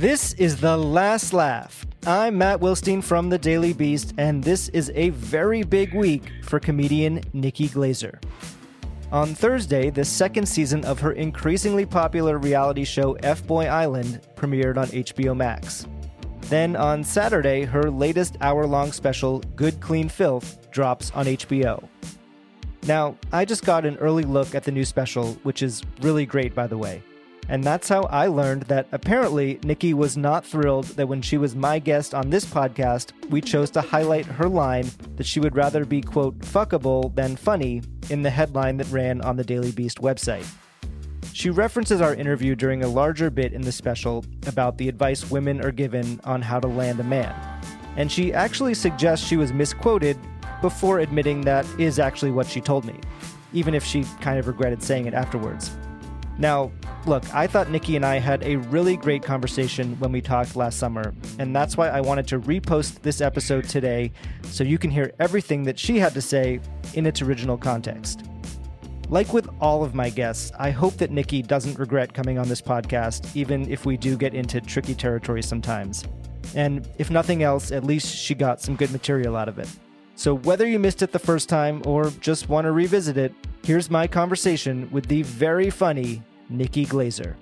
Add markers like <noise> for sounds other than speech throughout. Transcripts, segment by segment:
This is The Last Laugh. I'm Matt Wilstein from The Daily Beast, and this is a very big week for comedian Nikki Glaser. On Thursday, the second season of her increasingly popular reality show FBoy Island premiered on HBO Max. Then on Saturday, her latest hour long special, Good Clean Filth, drops on HBO. Now, I just got an early look at the new special, which is really great, by the way. And that's how I learned that apparently Nikki was not thrilled that when she was my guest on this podcast, we chose to highlight her line that she would rather be, quote, fuckable than funny in the headline that ran on the Daily Beast website. She references our interview during a larger bit in the special about the advice women are given on how to land a man. And she actually suggests she was misquoted before admitting that is actually what she told me, even if she kind of regretted saying it afterwards. Now, look, I thought Nikki and I had a really great conversation when we talked last summer, and that's why I wanted to repost this episode today so you can hear everything that she had to say in its original context. Like with all of my guests, I hope that Nikki doesn't regret coming on this podcast, even if we do get into tricky territory sometimes. And if nothing else, at least she got some good material out of it. So whether you missed it the first time or just want to revisit it, here's my conversation with the very funny Nikki Glaser.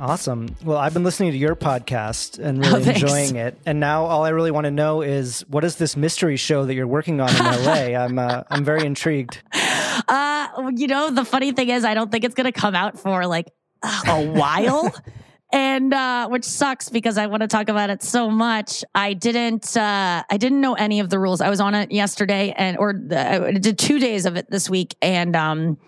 Awesome. Well, I've been listening to your podcast and really <laughs> Oh, enjoying it. And now all I really want to know is what is this mystery show that you're working on in LA? <laughs> I'm uh, I'm very intrigued. Uh, you know, the funny thing is, I don't think it's going to come out for like a while. <laughs> And uh, which sucks because I want to talk about it so much. I didn't. Uh, I didn't know any of the rules. I was on it yesterday, and or the, I did two days of it this week. And um,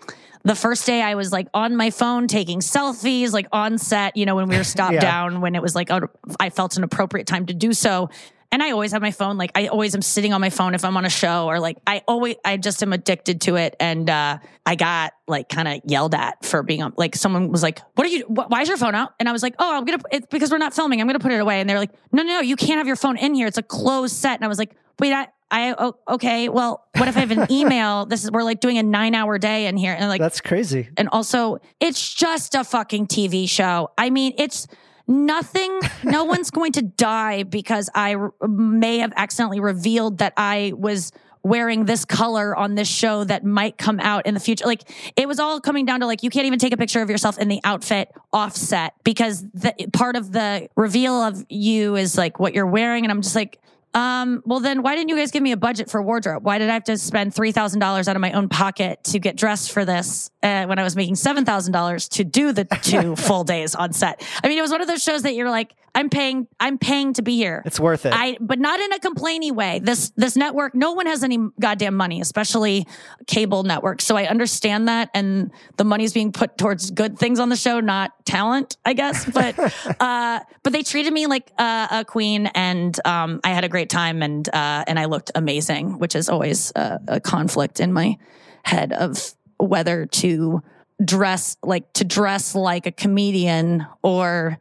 the first day, I was like on my phone taking selfies, like on set. You know, when we were <laughs> stopped Yeah. down, when it was like oh, I felt an appropriate time to do so. And I always have my phone. Like I always am sitting on my phone if I'm on a show or like I always I just am addicted to it. And uh, I got like kind of yelled at for being on. Like someone was like, "What are you? Wh- why is your phone out?" And I was like, "Oh, I'm gonna. It's because we're not filming. I'm gonna put it away." And they're like, "No, no, no. You can't have your phone in here. It's a closed set." And I was like, "Wait, I." I oh, okay. Well, what if I have an <laughs> email? This is we're like doing a nine hour day in here, and like That's crazy. and also, it's just a fucking TV show. I mean, it's nothing. no <laughs> one's going to die because I r- may have accidentally revealed that I was wearing this color on this show that might come out in the future. Like it was all coming down to like you can't even take a picture of yourself in the outfit offset because the part of the reveal of you is like what you're wearing and I'm just like um, well, then why didn't you guys give me a budget for wardrobe? Why did I have to spend $3,000 out of my own pocket to get dressed for this uh, when I was making $7,000 to do the two <laughs> full days on set? I mean, it was one of those shows that you're like, I'm paying, I'm paying to be here. It's worth it. I, but not in a complainy way. This, this network, no one has any goddamn money, especially cable networks. So I understand that. And the money's being put towards good things on the show, not talent, I guess. But, <laughs> uh, but they treated me like uh, a queen and, um, I had a great time. And, uh, and I looked amazing, which is always a, a conflict in my head of whether to dress like to dress like a comedian or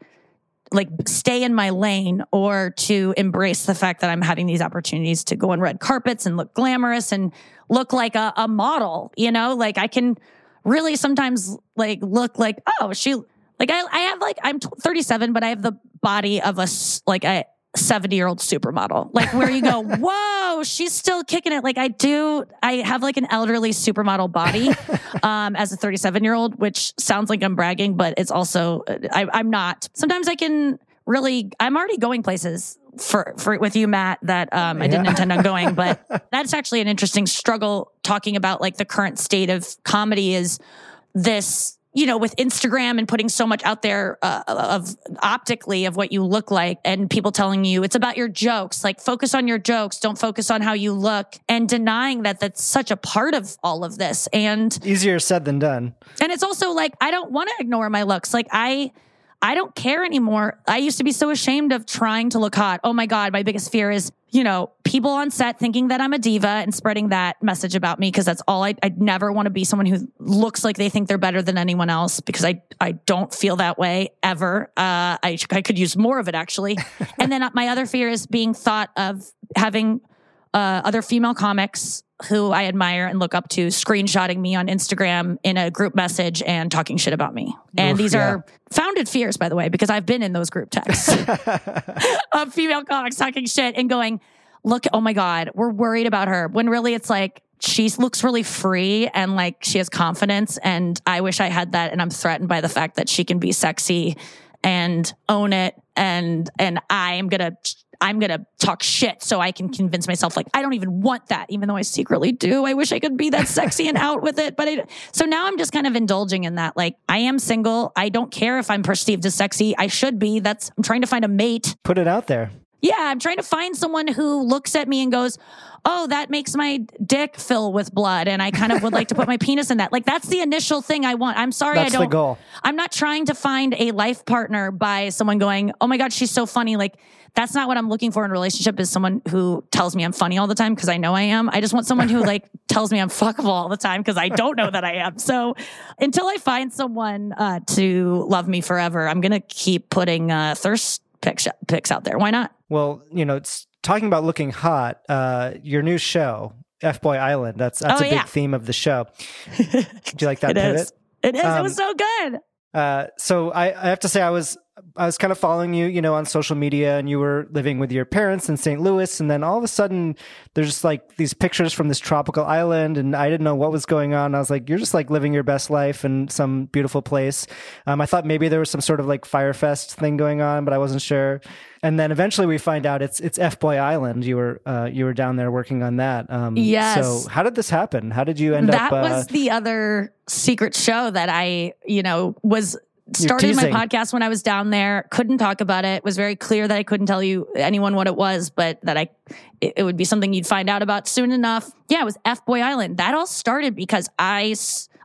like stay in my lane or to embrace the fact that I'm having these opportunities to go on red carpets and look glamorous and look like a, a model, you know, like I can really sometimes like look like, oh, she, like I, I have like, I'm t- 37, but I have the body of a like a 70 year old supermodel, like where you go, <laughs> whoa, she's still kicking it. Like I do, I have like an elderly supermodel body <laughs> um, as a 37 year old, which sounds like I'm bragging, but it's also, I, I'm not. Sometimes I can really, I'm already going places for, for with you, Matt, that um, I didn't intend on going, but <laughs> that's actually an interesting struggle talking about like the current state of comedy is this you know, with Instagram and putting so much out there uh, of optically of what you look like and people telling you it's about your jokes, like focus on your jokes, don't focus on how you look and denying that that's such a part of all of this. And easier said than done. And it's also like, I don't want to ignore my looks. Like I, I don't care anymore. I used to be so ashamed of trying to look hot. Oh my God, my biggest fear is, you know, people on set thinking that I'm a diva and spreading that message about me because that's all I, I never want to be someone who looks like they think they're better than anyone else because I, I don't feel that way ever. Uh, I, I could use more of it actually. <laughs> and then my other fear is being thought of having uh, other female comics who I admire and look up to screenshotting me on Instagram in a group message and talking shit about me. And Oof, these yeah. are founded fears, by the way, because I've been in those group texts <laughs> <laughs> of female comics talking shit and going, look, oh my God, we're worried about her. When really it's like, she looks really free and like she has confidence. And I wish I had that. And I'm threatened by the fact that she can be sexy and own it. And, and I am going to I'm going to talk shit so I can convince myself like I don't even want that even though I secretly do. I wish I could be that sexy and out with it, but I, so now I'm just kind of indulging in that like I am single. I don't care if I'm perceived as sexy. I should be. That's I'm trying to find a mate. Put it out there. Yeah, I'm trying to find someone who looks at me and goes, "Oh, that makes my dick fill with blood," and I kind of would like to put my <laughs> penis in that. Like that's the initial thing I want. I'm sorry, that's I don't. The goal. I'm not trying to find a life partner by someone going, "Oh my god, she's so funny." Like that's not what I'm looking for in a relationship is someone who tells me I'm funny all the time because I know I am. I just want someone who like <laughs> tells me I'm fuckable all the time because I don't know that I am. So until I find someone uh, to love me forever, I'm going to keep putting uh, thirst pics, pics out there. Why not? Well, you know, it's talking about looking hot, uh, your new show, FBoy Island, that's, that's oh, a big theme of the show. <laughs> Do you like that it pivot? Is. It is. Um, it was so good. Uh, so I, I, have to say I was I was kind of following you, you know, on social media, and you were living with your parents in St. Louis, and then all of a sudden, there's just like these pictures from this tropical island, and I didn't know what was going on. I was like, you're just like living your best life in some beautiful place. Um, I thought maybe there was some sort of like Fyre Fest thing going on, but I wasn't sure. And then eventually, we find out it's it's FBoy Island. You were uh, you were down there working on that. Um, yes. So how did this happen? How did you end that up? That uh, was the other secret show that I, you know, was started my podcast when I was down there. Couldn't talk about it. Was very clear that I couldn't tell you anyone what it was, but that I it, it would be something you'd find out about soon enough. Yeah, it was FBoy Island. That all started because I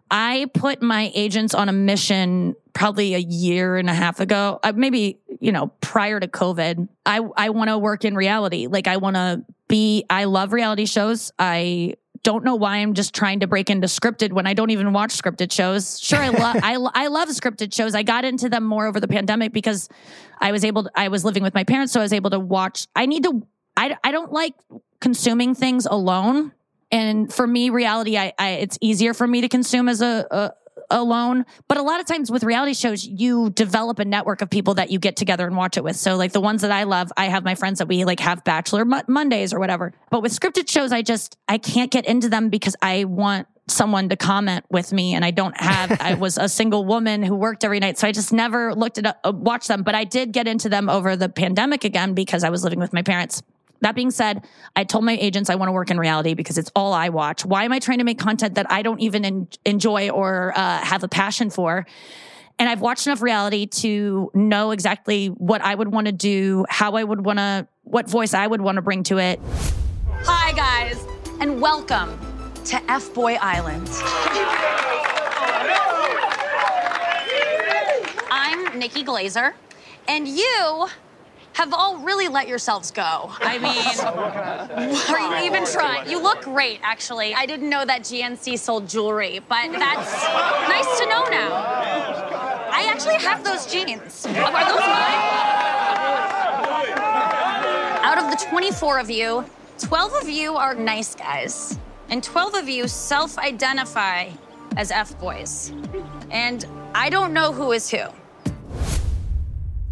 I put my agents on a mission probably a year and a half ago, uh, maybe you know prior to COVID. I I want to work in reality. Like I want to be. I love reality shows. I don't know why I'm just trying to break into scripted when I don't even watch scripted shows. Sure, I love <laughs> I, I love scripted shows. I got into them more over the pandemic because I was able to, I was living with my parents, so I was able to watch. I need to. I I don't like consuming things alone. And for me, reality, I, I it's easier for me to consume as a, a alone. But a lot of times with reality shows, you develop a network of people that you get together and watch it with. So like the ones that I love, I have my friends that we like have bachelor Mondays or whatever. But with scripted shows, I just, I can't get into them because I want someone to comment with me and I don't have <laughs> I was a single woman who worked every night so I just never looked at uh, watched them but I did get into them over the pandemic again because I was living with my parents that being said, I told my agents I want to work in reality because it's all I watch. Why am I trying to make content that I don't even en- enjoy or uh, have a passion for? And I've watched enough reality to know exactly what I would want to do, how I would want to, what voice I would want to bring to it. Hi, guys, and welcome to FBoy Island. I'm Nikki Glaser, and you have all really let yourselves go. I mean, <laughs> <laughs> are you even trying? You look great, actually. I didn't know that GNC sold jewelry, but that's nice to know now. I actually have those jeans. Are those mine? Out of the 24 of you, 12 of you are nice guys, and 12 of you self identify as F boys. And I don't know who is who.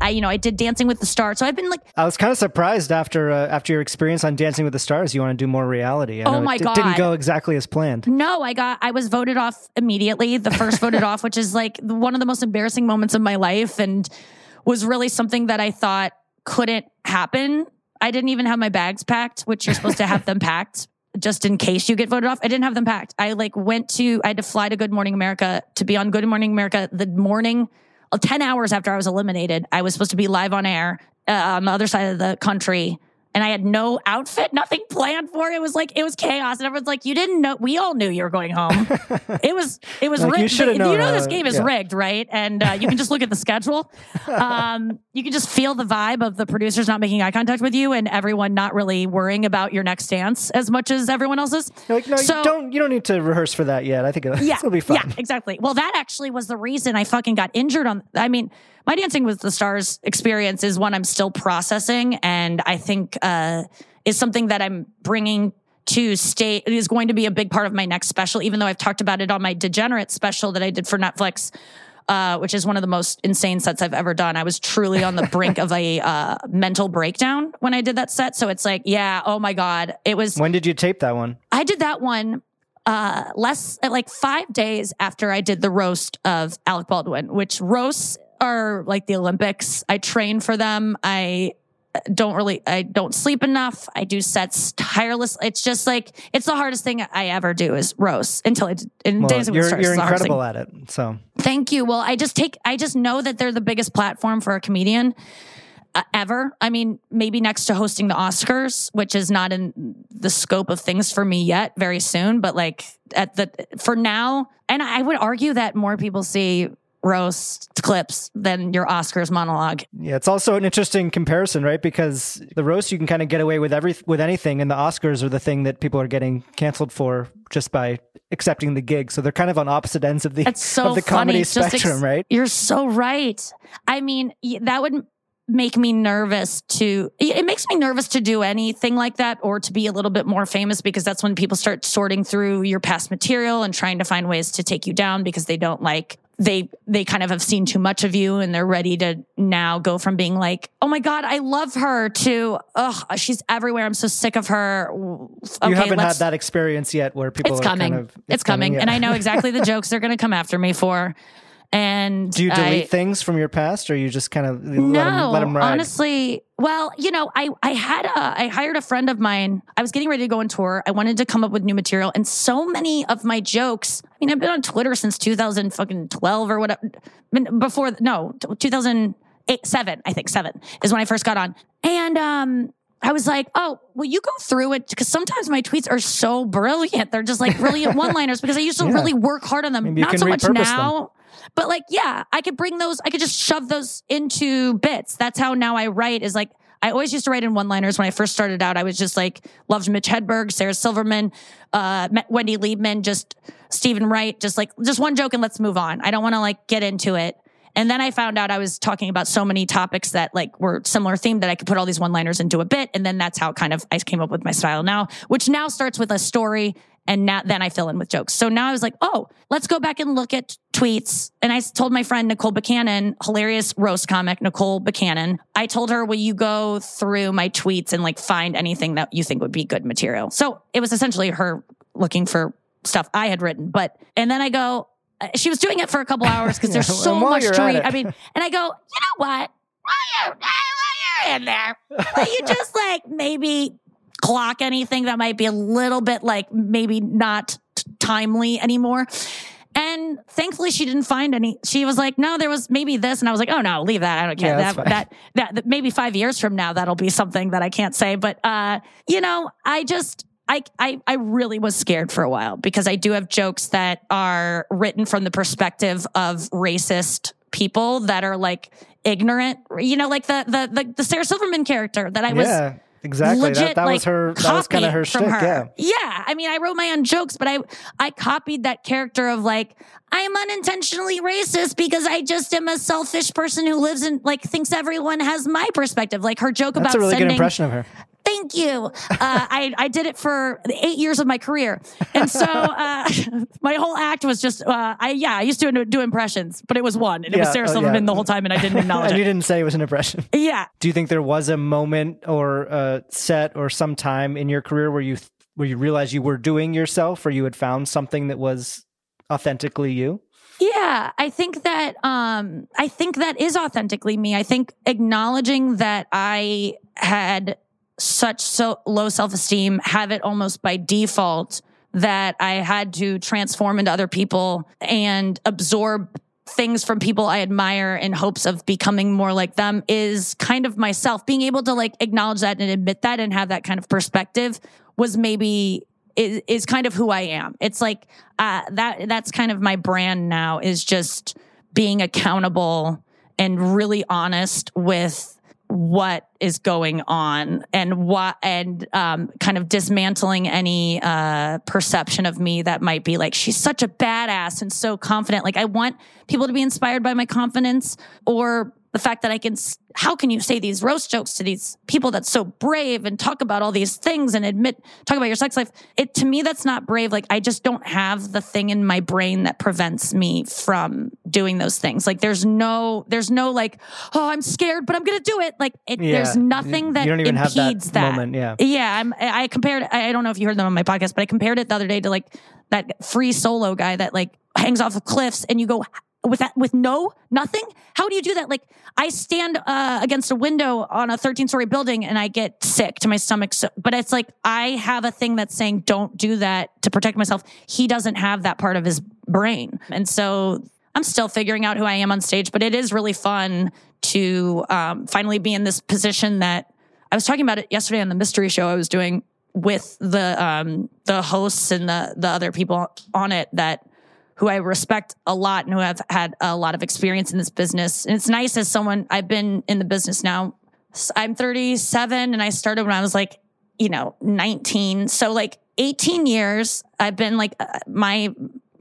I, you know, I did Dancing with the Stars. So I've been like, I was kind of surprised after uh, after your experience on Dancing with the Stars, you want to do more reality. I oh my it, god, it didn't go exactly as planned. No, I got, I was voted off immediately. The first voted off, which is like one of the most embarrassing moments of my life, and was really something that I thought couldn't happen. I didn't even have my bags packed, which you're supposed to have them packed just in case you get voted off. I didn't have them packed. I like went to, I had to fly to Good Morning America to be on Good Morning America the morning, 10 hours after I was eliminated. I was supposed to be live on air uh, on the other side of the country and I had no outfit, nothing planned for it. It was like it was chaos, and everyone's like, "You didn't know? We all knew you were going home." <laughs> it was it was Like, you rigged. should've You know this game is yeah. rigged, right? And uh, you can just look at the schedule. <laughs> Um, you can just feel the vibe of the producers not making eye contact with you, and everyone not really worrying about your next dance as much as everyone else's. You're like, no, So- you don't. You don't need to rehearse for that yet. I think it'll, <laughs> Yeah, it'll be fun. Yeah, exactly. Well, that actually was the reason I fucking got injured on. I mean, my Dancing with the Stars experience is one I'm still processing, and I think uh, is something that I'm bringing to state. It is going to be a big part of my next special, even though I've talked about it on my Degenerate special that I did for Netflix. Uh, which is one of the most insane sets I've ever done. I was truly on the <laughs> brink of a uh, mental breakdown when I did that set. So it's like, yeah, oh my God. It was When did you tape that one? I did that one uh less like five days after I did the roast of Alec Baldwin, which roasts are like the Olympics. I train for them. I don't really I don't sleep enough. I do sets tireless. It's just like it's the hardest thing I ever do is roast until I did- in Well, with you're the Stars. you're is the hardest thing. incredible at it. So Thank you. Well, I just take, I just know that they're the biggest platform for a comedian uh, ever. I mean, maybe next to hosting the Oscars, which is not in the scope of things for me yet, very soon, but like at the, for now, and I would argue that more people see roast clips than your Oscars monologue. yeah, it's also an interesting comparison, right? Because the roast you can kind of get away with every with anything, and the Oscars are the thing that people are getting canceled for just by accepting the gig. So they're kind of on opposite ends of the so of the comedy just ex- spectrum, right? You're so right. I mean, that would make me nervous to it makes me nervous to do anything like that or to be a little bit more famous because that's when people start sorting through your past material and trying to find ways to take you down because they don't like they they kind of have seen too much of you and they're ready to now go from being like oh my god I love her to oh she's everywhere I'm so sick of her okay you haven't had that experience yet, where people it's are coming. Kind of, it's, coming. yeah. And I know exactly the <laughs> jokes they're going to come after me for. And Do you delete I, things from your past, or you just kind of let them, no, let them ride? honestly, well, you know, I I had a I hired a friend of mine. I was getting ready to go on tour. I wanted to come up with new material, and so many of my jokes. I mean, I've been on Twitter since 2000 fucking 12 or whatever. Before no, 2008 seven, I think seven is when I first got on, and um. I was like, oh, will you go through it? Because sometimes my tweets are so brilliant. They're just like brilliant <laughs> one liners because I used to Yeah. really work hard on them. Maybe Not so much now. them. But like, yeah, I could bring those, I could just shove those into bits. That's how now I write is like, I always used to write in one liners when I first started out. I was just like, loved Mitch Hedberg, Sarah Silverman, uh, Wendy Liebman, just Steven Wright, just like, just one joke and let's move on. I don't want to like get into it. And then I found out I was talking about so many topics that like were similar themed that I could put all these one liners into a bit. And then that's how kind of I came up with my style now, which now starts with a story and now then I fill in with jokes. So now I was like, oh, let's go back and look at tweets. And I told my friend Nicole Buchanan, hilarious roast comic Nicole Buchanan. I told her, will you go through my tweets and like find anything that you think would be good material? So it was essentially her looking for stuff I had written. But and then I go, she was doing it for a couple <laughs> hours because there's so much to read. it- I mean, and I go, you know what? While you're, you're in there, <laughs> will you just like maybe clock anything that might be a little bit like maybe not timely anymore? And thankfully, she didn't find any. She was like, "No, there was maybe this," and I was like, "Oh no, leave that. I don't care. Yeah, that, that that that maybe five years from now, that'll be something that I can't say." But uh, you know, I just I, I I really was scared for a while because I do have jokes that are written from the perspective of racist people that are like ignorant. You know, like the the the, the Sarah Silverman character that I was yeah, exactly. legit that that like was her. That was kind of her shtick. Yeah. yeah. I mean, I wrote my own jokes, but I I copied that character of like I'm unintentionally racist because I just am a selfish person who lives in like thinks everyone has my perspective. Like her joke That's about a really sending. good impression of her. Thank you. Uh, I I did it for eight years of my career, and so uh, <laughs> my whole act was just uh, I yeah I used to do impressions, but it was one, and it was Yeah, Sarah oh, yeah. Silverman the whole time, and I didn't <laughs> acknowledge and you didn't say it was an impression. <laughs> Yeah, Do you think there was a moment or a set or some time in your career where you where you realized you were doing yourself, or you had found something that was authentically you? Yeah, I think that um I think that is authentically me. I think acknowledging that I had such so low self-esteem, have it almost by default that I had to transform into other people and absorb things from people I admire in hopes of becoming more like them is kind of myself. Being able to like acknowledge that and admit that and have that kind of perspective was maybe is, is kind of who I am. It's like uh, that that's kind of my brand now is just being accountable and really honest with what is going on and what and um, kind of dismantling any uh, perception of me that might be like she's such a badass and so confident. Like i want people to be inspired by my confidence or the fact that I can, how can you say these roast jokes to these people that's so brave and talk about all these things and admit, talk about your sex life? It, to me, that's not brave. Like, I just don't have the thing in my brain that prevents me from doing those things. Like, there's no, there's no like, oh, I'm scared, but I'm going to do it. Like, it, yeah. there's nothing that impedes that, that. Moment, yeah. Yeah. I'm, I compared, I don't know if you heard them on my podcast, but I compared it the other day to like that free solo guy that like hangs off of cliffs and you go, with that with no nothing? How do you do that? Like i stand uh, against a window on a 13 story building and i get sick to my stomach so, but it's like i have a thing that's saying don't do that to protect myself. He doesn't have that part of his brain. And so i'm still figuring out who i am on stage but it is really fun to um, finally be in this position that i was talking about it yesterday on the mystery show i was doing with the um, the hosts and the the other people on it that who I respect a lot and who have had a lot of experience in this business. And it's nice as someone, I've been in the business now. I'm 37 and I started when I was like, you know, 19. So like 18 years, I've been like, uh, my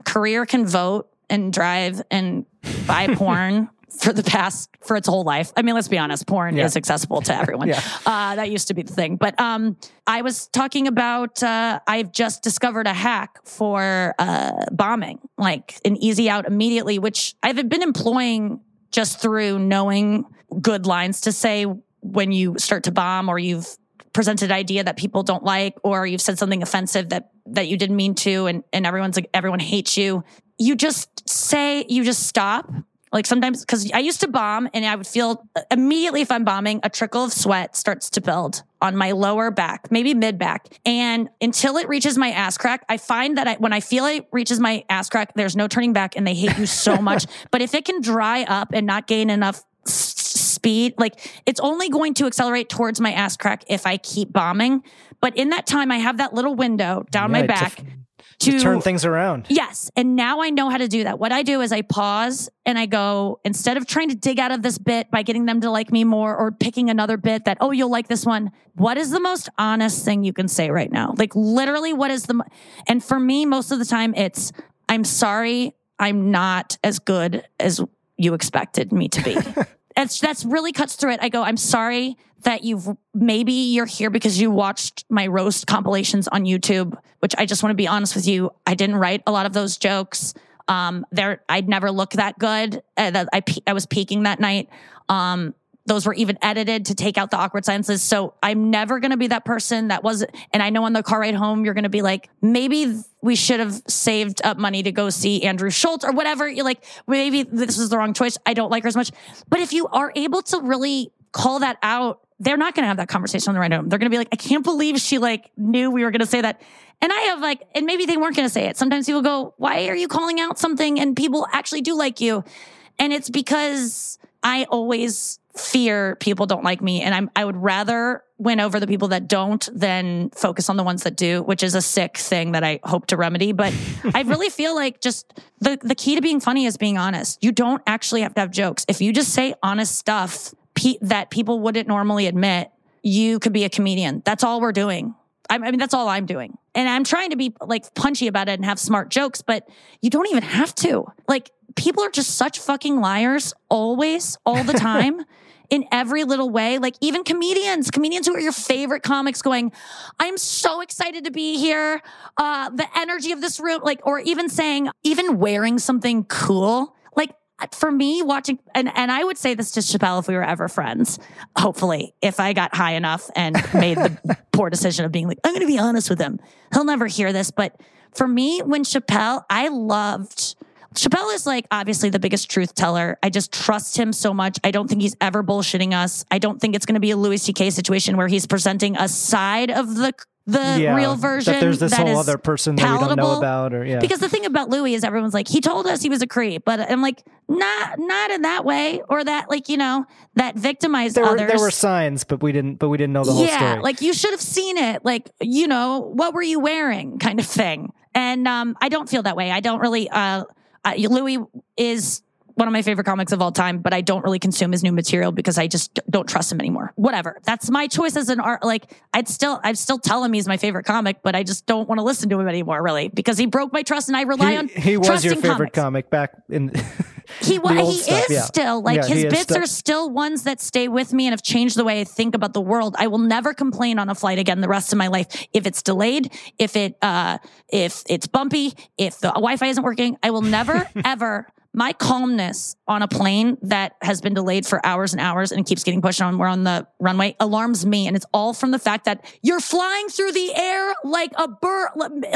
career can vote and drive and buy <laughs> porn for the past for its whole life. I mean, let's be honest, porn yeah. is accessible to <laughs> everyone. yeah. uh, that used to be the thing. But um, I was talking about uh, I've just discovered a hack for uh, bombing, like an easy out immediately, which I've been employing just through knowing good lines to say when you start to bomb or you've presented an idea that people don't like or you've said something offensive that that you didn't mean to and, and everyone's like everyone hates you you just say you just stop like sometimes, because I used to bomb and I would feel uh, immediately if I'm bombing, a trickle of sweat starts to build on my lower back, maybe mid back. And until it reaches my ass crack, I find that I, when I feel it reaches my ass crack, there's no turning back and they hate you so <laughs> much. but if it can dry up and not gain enough speed, like it's only going to accelerate towards my ass crack if I keep bombing. But in that time, I have that little window down yeah, my back to, to turn things around. Yes. And now I know how to do that. What I do is I pause and I go, instead of trying to dig out of this bit by getting them to like me more or picking another bit that, oh, you'll like this one. What is the most honest thing you can say right now? Like literally, what is the, and for me, most of the time it's, I'm sorry, I'm not as good as you expected me to be. <laughs> that's that's really cuts through it. I go, I'm sorry that you've maybe you're here because you watched my roast compilations on YouTube, which I just want to be honest with you, I didn't write a lot of those jokes. Um, there, I'd never look that good. Uh, I I was peaking that night. Um, those were even edited to take out the awkward silences. So I'm never going to be that person that was, and I know on the car ride home, you're going to be like, maybe we should have saved up money to go see Andrew Schulz or whatever. You're like, maybe this was the wrong choice. I don't like her as much. But if you are able to really call that out, they're not going to have that conversation on the ride home. They're going to be like, I can't believe she like knew we were going to say that. And I have like, and maybe they weren't going to say it. Sometimes people go, why are you calling out something? And people actually do like you. And it's because I always fear people don't like me and I'm I would rather win over the people that don't than focus on the ones that do, which is a sick thing that I hope to remedy. But <laughs> I really feel like just the the key to being funny is being honest. You don't actually have to have jokes. If you just say honest stuff pe- that people wouldn't normally admit, you could be a comedian. That's all we're doing. I, I mean, that's all I'm doing. And I'm trying to be like punchy about it and have smart jokes, but you don't even have to. Like people are just such fucking liars always, all the time. <laughs> in every little way. Like even comedians, comedians who are your favorite comics going, I'm so excited to be here. Uh, the energy of this room, like, or even saying, even wearing something cool. Like for me watching, and, and I would say this to Chappelle if we were ever friends, hopefully, if I got high enough and made the <laughs> poor decision of being like, I'm going to be honest with him. He'll never hear this, but for me, when Chappelle, I loved Chappelle is like obviously the biggest truth teller. I just trust him so much. I don't think he's ever bullshitting us. I don't think it's going to be a Louis C.K. situation where he's presenting a side of the the Yeah, real version. That there's this that whole other person that we don't know palatable. about, or yeah. Because the thing about Louis is everyone's like, he told us he was a creep, but I'm like, not not in that way, or that like you know that victimized there were others. there were signs, but we didn't but we didn't know the whole yeah, story. like you should have seen it. Like you know, what were you wearing, kind of thing. And um, I don't feel that way. I don't really. Uh, uh, Louis is one of my favorite comics of all time, but I don't really consume his new material because I just don't trust him anymore. Whatever. That's my choice as an art. Like I'd still, I'd still tell him he's my favorite comic, but I just don't want to listen to him anymore, really, because he broke my trust, and I rely on. he, he was your favorite comics. comic back in <laughs> He was. he stuff, is yeah. still like Yeah, his bits are still ones that stay with me and have changed the way I think about the world. I will never complain on a flight again the rest of my life. If it's delayed, if it uh if it's bumpy, if the Wi-Fi isn't working, I will never <laughs> ever my calmness on a plane that has been delayed for hours and hours and keeps getting pushed on we're on the runway alarms me and it's all from the fact that you're flying through the air like a bird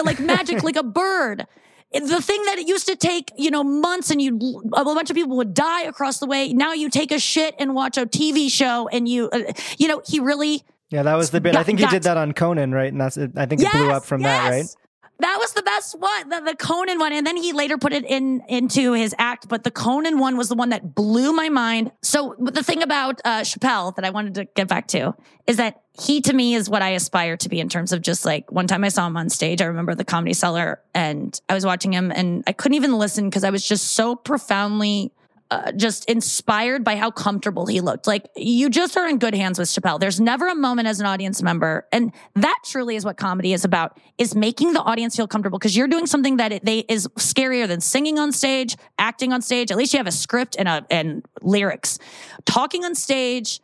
like magic like a bird the thing that it used to take, you know, months and you a bunch of people would die across the way. Now you take a shit and watch a TV show and you, uh, you know, he really. Yeah, that was the bit. I think he got- did that on Conan, right? And that's I think it blew up from that, right? That was the best one, the, the Conan one, and then he later put it in into his act. But the Conan one was the one that blew my mind. So the thing about uh, Chappelle that I wanted to get back to is that he to me is what I aspire to be in terms of just like one time I saw him on stage. I remember the Comedy Cellar, and I was watching him, and I couldn't even listen because I was just so profoundly uh, just inspired by how comfortable he looked. Like you just are in good hands with Chappelle. There's never a moment as an audience member, and that truly is what comedy is about: is making the audience feel comfortable because you're doing something that it, they is scarier than singing on stage, acting on stage. At least you have a script and a and lyrics. Talking on stage.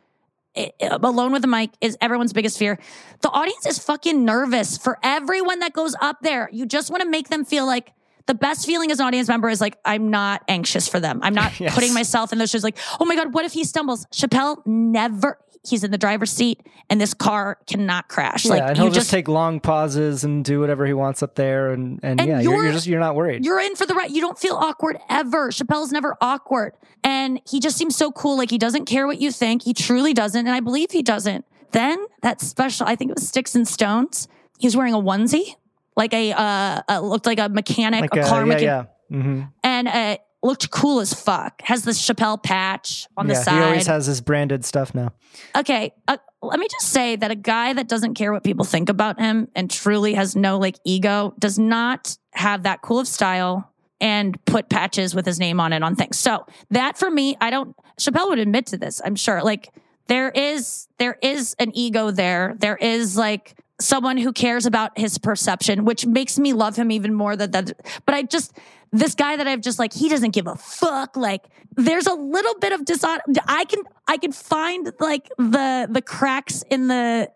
it- alone with a mic is everyone's biggest fear. The audience is fucking nervous for everyone that goes up there. You just want to make them feel like the best feeling as an audience member is like, I'm not anxious for them. I'm not <laughs> Yes. putting myself in those shoes like, oh my God, what if he stumbles? Chappelle never, he's in the driver's seat and this car cannot crash. Yeah, like and you he'll just, just, take long pauses and do whatever he wants up there, and and, And yeah, you're, you're- you're just you're not worried. you're in for the right. You don't feel awkward ever. Chappelle's never awkward. And he just seems so cool. Like he doesn't care what you think. He truly doesn't. And I believe he doesn't. Then that special, I think it was Sticks and Stones. He was wearing a onesie, like a, uh, uh looked like a mechanic, like a uh, car yeah, mechanic. yeah. hmm and uh, looked cool as fuck. Has the Chappelle patch on the side. he always has his branded stuff now. okay, uh, let me just say that a guy that doesn't care what people think about him and truly has no like ego does not have that cool of style and put patches with his name on it on things. So that for me, I don't. Chappelle would admit to this. I'm sure. Like there is there is an ego there. There is like someone who cares about his perception, which makes me love him even more. That that. But I just this guy that I've just like he doesn't give a fuck. Like there's a little bit of dishon. I can I can find like the the cracks in the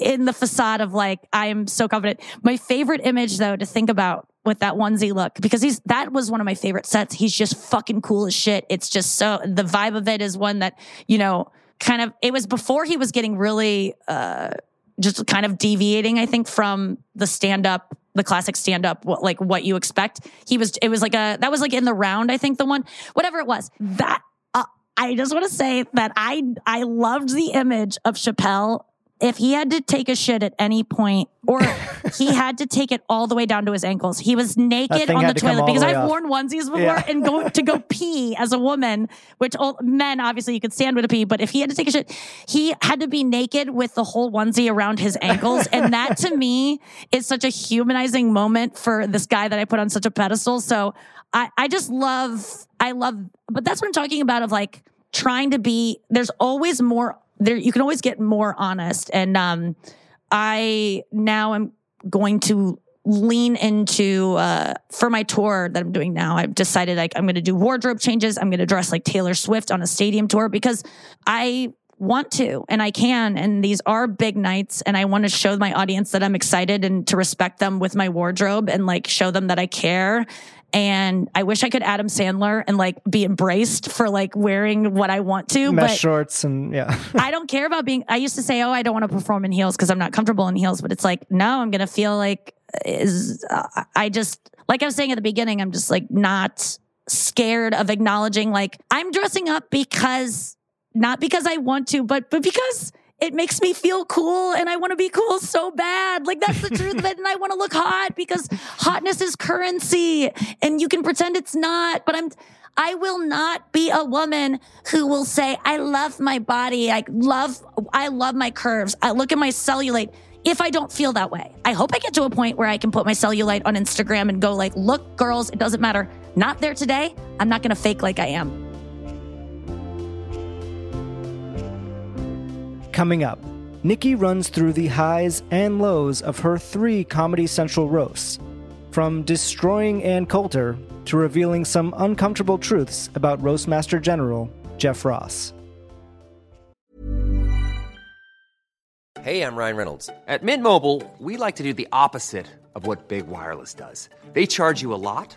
in the facade of like I am so confident. My favorite image though to think about with that onesie look because he's that was one of my favorite sets. He's just fucking cool as shit. It's just so the vibe of it is one that you know kind of it was before he was getting really uh just kind of deviating i think from the stand up the classic stand up like what you expect. He was it was like a that was like in the round i think the one whatever it was. That uh, i just want to say that i i loved the image of chappelle if he had to take a shit at any point or <laughs> he had to take it all the way down to his ankles he was naked on the to toilet because the i've off. worn onesies before Yeah. and go to go <laughs> pee as a woman which all, men obviously you could stand with a pee but if he had to take a shit he had to be naked with the whole onesie around his ankles and that to me is such a humanizing moment for this guy that i put on such a pedestal so i i just love i love but that's what i'm talking about of like trying to be there's always more there you can always get more honest and um i now am going to lean into uh for my tour that I'm doing now. I've decided like I'm going to do wardrobe changes. I'm going to dress like Taylor Swift on a stadium tour because I want to and I can and these are big nights and I want to show my audience that I'm excited and to respect them with my wardrobe and like show them that I care. And I wish I could Adam Sandler and like be embraced for like wearing what I want to, Mesh but shorts and yeah. <laughs> I don't care about being. I used to say, "Oh, I don't want to perform in heels because I'm not comfortable in heels." But it's like, no, I'm gonna feel like is uh, I just like I was saying at the beginning. I'm just like not scared of acknowledging like I'm dressing up because not because I want to, but but because it makes me feel cool and I want to be cool so bad. Like that's the truth of it. <laughs> And I want to look hot because hotness is currency and you can pretend it's not, but I'm, I will not be a woman who will say, I love my body. I love, I love my curves. I look at my cellulite if I don't feel that way. I hope I get to a point where I can put my cellulite on Instagram and go like, look, girls, it doesn't matter. Not there today. I'm not going to fake like I am. Coming up, Nikki runs through the highs and lows of her three Comedy Central roasts, from destroying Ann Coulter to revealing some uncomfortable truths about Roastmaster General Jeff Ross. Hey, I'm Ryan Reynolds. At Mint Mobile, we like to do the opposite of what Big Wireless does. They charge you a lot,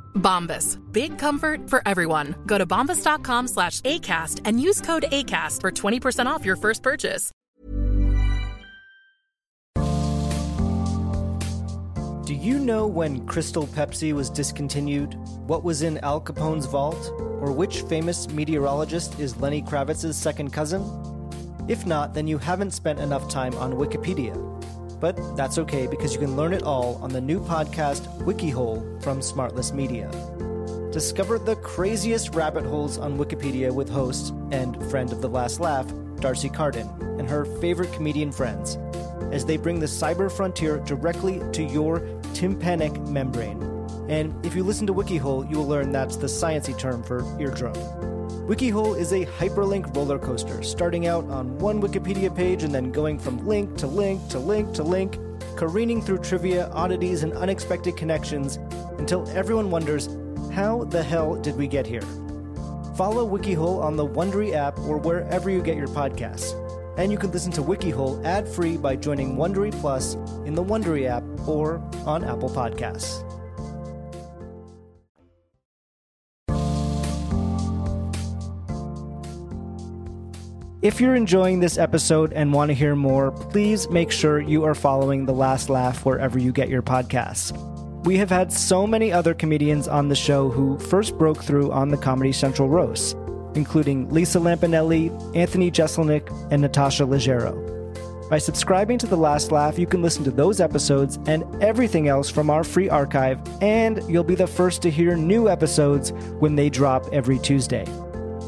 Bombas. Big comfort for everyone. Go to bombas.com slash ACAST and use code ACAST for 20% off your first purchase. Do you know when Crystal Pepsi was discontinued? What was in Al Capone's vault? Or which famous meteorologist is Lenny Kravitz's second cousin? If not, then you haven't spent enough time on Wikipedia. But that's okay because you can learn it all on the new podcast WikiHole from Smartless Media. Discover the craziest rabbit holes on Wikipedia with host and friend of the last laugh, Darcy Carden, and her favorite comedian friends, as they bring the cyber frontier directly to your tympanic membrane. And if you listen to WikiHole, you will learn that's the sciencey term for eardrum. WikiHole is a hyperlink roller coaster, starting out on one Wikipedia page and then going from link to link to link to link, careening through trivia, oddities, and unexpected connections until everyone wonders, how the hell did we get here? Follow WikiHole on the Wondery app or wherever you get your podcasts. And you can listen to WikiHole ad-free by joining Wondery Plus in the Wondery app or on Apple Podcasts. If you're enjoying this episode and want to hear more, please make sure you are following The Last Laugh wherever you get your podcasts. We have had so many other comedians on the show who first broke through on the Comedy Central roast, including Lisa Lampanelli, Anthony Jeselnik, and Natasha Leggero. By subscribing to The Last Laugh, you can listen to those episodes and everything else from our free archive, and you'll be the first to hear new episodes when they drop every Tuesday.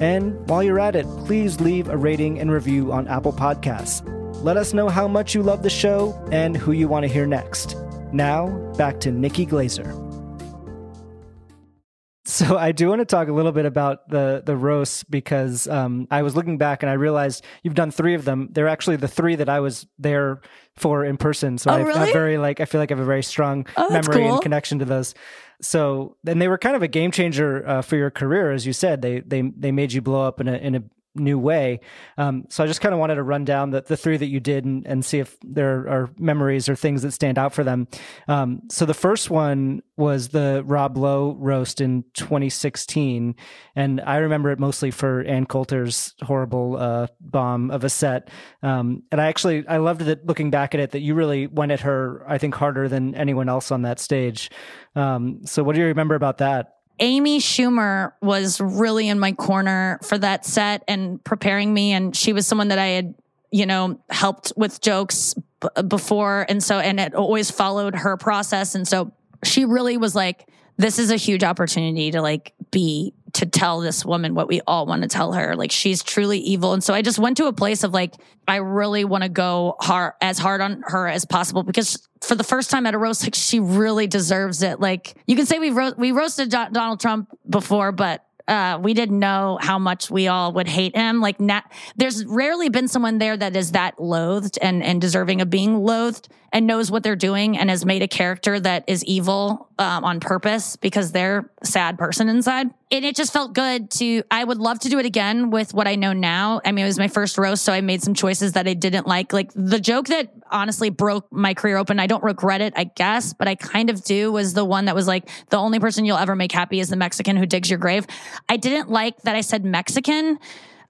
And while you're at it, please leave a rating and review on Apple Podcasts. Let us know how much you love the show and who you want to hear next. Now, back to Nikki Glaser. So I do want to talk a little bit about the the roasts because um, I was looking back and I realized you've done three of them. They're actually the three that I was there for in person. So Oh, I really? have very like I feel like I have a very strong Oh, memory cool. and connection to those. So and they were kind of a game changer uh, for your career, as you said. They they they made you blow up in a in a new way. Um, so I just kind of wanted to run down the, the three that you did and, and see if there are memories or things that stand out for them. Um, so the first one was the Rob Lowe roast in 2016. And I remember it mostly for Ann Coulter's horrible uh, bomb of a set. Um, and I actually, I loved that looking back at it, that you really went at her, I think, harder than anyone else on that stage. Um, so what do you remember about that? Amy Schumer was really in my corner for that set and preparing me. And she was someone that I had, you know, helped with jokes b- before. And so, and it always followed her process. And so she really was like, this is a huge opportunity to like be to tell this woman what we all want to tell her. Like she's truly evil. And so I just went to a place of like, I really want to go hard as hard on her as possible because for the first time at a roast, like she really deserves it. Like you can say we've ro- we roasted Do- Donald Trump before, but uh, we didn't know how much we all would hate him. Like, not, there's rarely been someone there that is that loathed and and deserving of being loathed and knows what they're doing and has made a character that is evil um, on purpose because they're a sad person inside. And it just felt good to. I would love to do it again with what I know now. I mean, it was my first roast, so I made some choices that I didn't like. Like the joke that honestly broke my career open. I don't regret it, I guess, but I kind of do. Was the one that was like the only person you'll ever make happy is the Mexican who digs your grave. I didn't like that I said Mexican.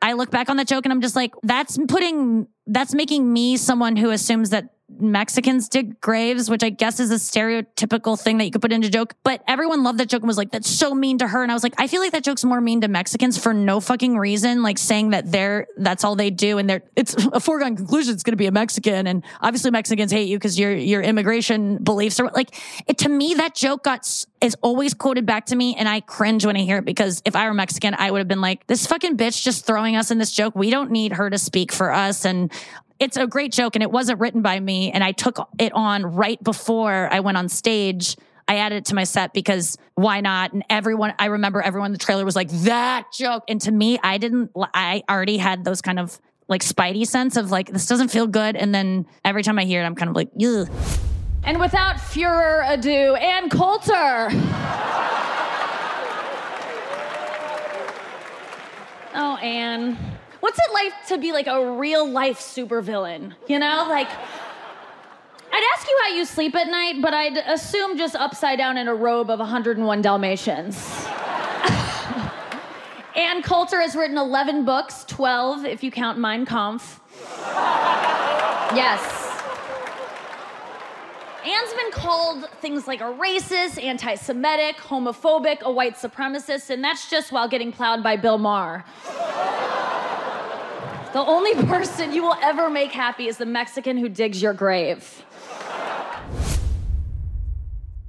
I look back on that joke and I'm just like, that's putting, that's making me someone who assumes that Mexicans dig graves, which I guess is a stereotypical thing that you could put into joke. But everyone loved that joke and was like, that's so mean to her. And I was like, I feel like that joke's more mean to Mexicans for no fucking reason. Like saying that they're, that's all they do. And they're, it's a foregone conclusion it's going to be a Mexican. And obviously Mexicans hate you because your, your immigration beliefs are like, it, to me, that joke got, is always quoted back to me. And I cringe when I hear it because if I were Mexican, I would have been like, this fucking bitch just throwing us in this joke. We don't need her to speak for us. And it's a great joke and it wasn't written by me. And I took it on right before I went on stage. I added it to my set because why not? And everyone, I remember everyone in the trailer was like, that joke. And to me, I didn't, I already had those kind of like spidey sense of like, this doesn't feel good. And then every time I hear it, I'm kind of like, ugh. And without further ado, Ann Coulter. oh, Ann. What's it like to be like a real life supervillain? You know, like I'd ask you how you sleep at night, but I'd assume just upside down in a robe of 101 Dalmatians. <laughs> Ann Coulter has written 11 books, 12 if you count Mein Kampf. yes. Ann's been called things like a racist, anti Semitic, homophobic, a white supremacist, and that's just while getting plowed by Bill Maher. The only <laughs> person you will ever make happy is the Mexican who digs your grave.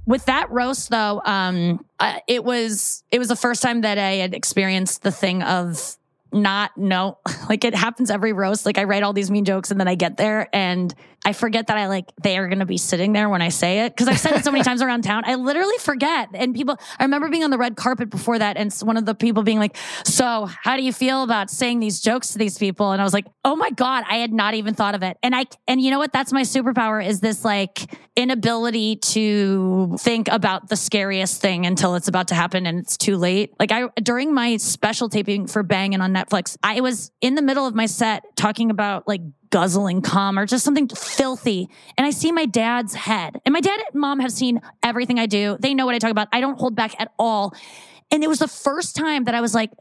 With that roast, though, um, uh, it was it was the first time that I had experienced the thing of not know <laughs> like it happens every roast like i write all these mean jokes and then i get there and i forget that i like they are going to be sitting there when i say it because i've said it so many <laughs> times around town. I literally forget and people i remember being on the red carpet before that and one of the people being like so how do you feel about saying these jokes to these people? And i was like oh my god i had not even thought of it. And i and you know what? That's my superpower is this like inability to think about the scariest thing until it's about to happen and it's too late. Like i during my special taping for banging on Netflix. I was in the middle of my set talking about like guzzling cum or just something filthy. And I see my dad's head. And my dad and mom have seen everything I do. They know what I talk about. I don't hold back at all. And it was the first time that I was like,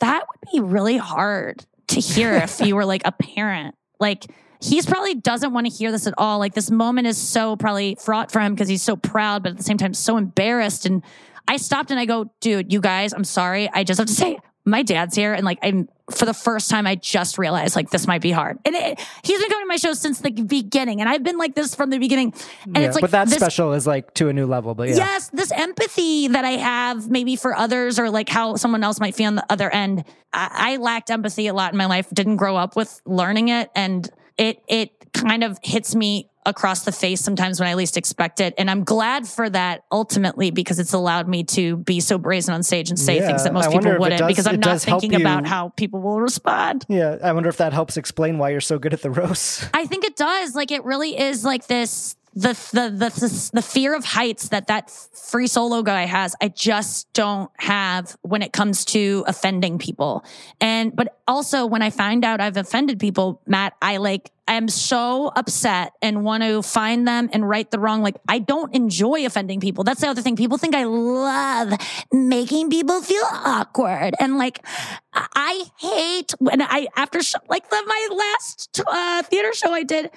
that would be really hard to hear if you were like a parent. Like, he's probably doesn't want to hear this at all. Like, this moment is so probably fraught for him because he's so proud, but at the same time, so embarrassed. And I stopped and I go, dude, you guys, I'm sorry. I just have to say, my dad's here and like I'm for the first time I just realized like this might be hard. And it, he's been coming to my show since the beginning and I've been like this from the beginning. And yeah, it's like but that this, special is like to a new level. But yeah. yes, this empathy that I have maybe for others or like how someone else might feel on the other end. I, I lacked empathy a lot in my life. Didn't grow up with learning it, and it it kind of hits me across the face sometimes when I least expect it. And I'm glad for that ultimately because it's allowed me to be so brazen on stage and say Yeah, things that most people wonder if it wouldn't does- because I'm not thinking about how people will respond. Yeah, I wonder if that helps explain why you're so good at the roast. <laughs> I think it does. Like it really is like this the the the the fear of heights that that free solo guy has. I just don't have when it comes to offending people. And but also when I find out I've offended people, Matt, I like I am so upset and want to find them and right the wrong. Like I don't enjoy offending people. That's the other thing. People think I love making people feel awkward and like I hate when I after sh- like the, my last uh, theater show I did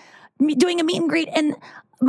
doing a meet and greet and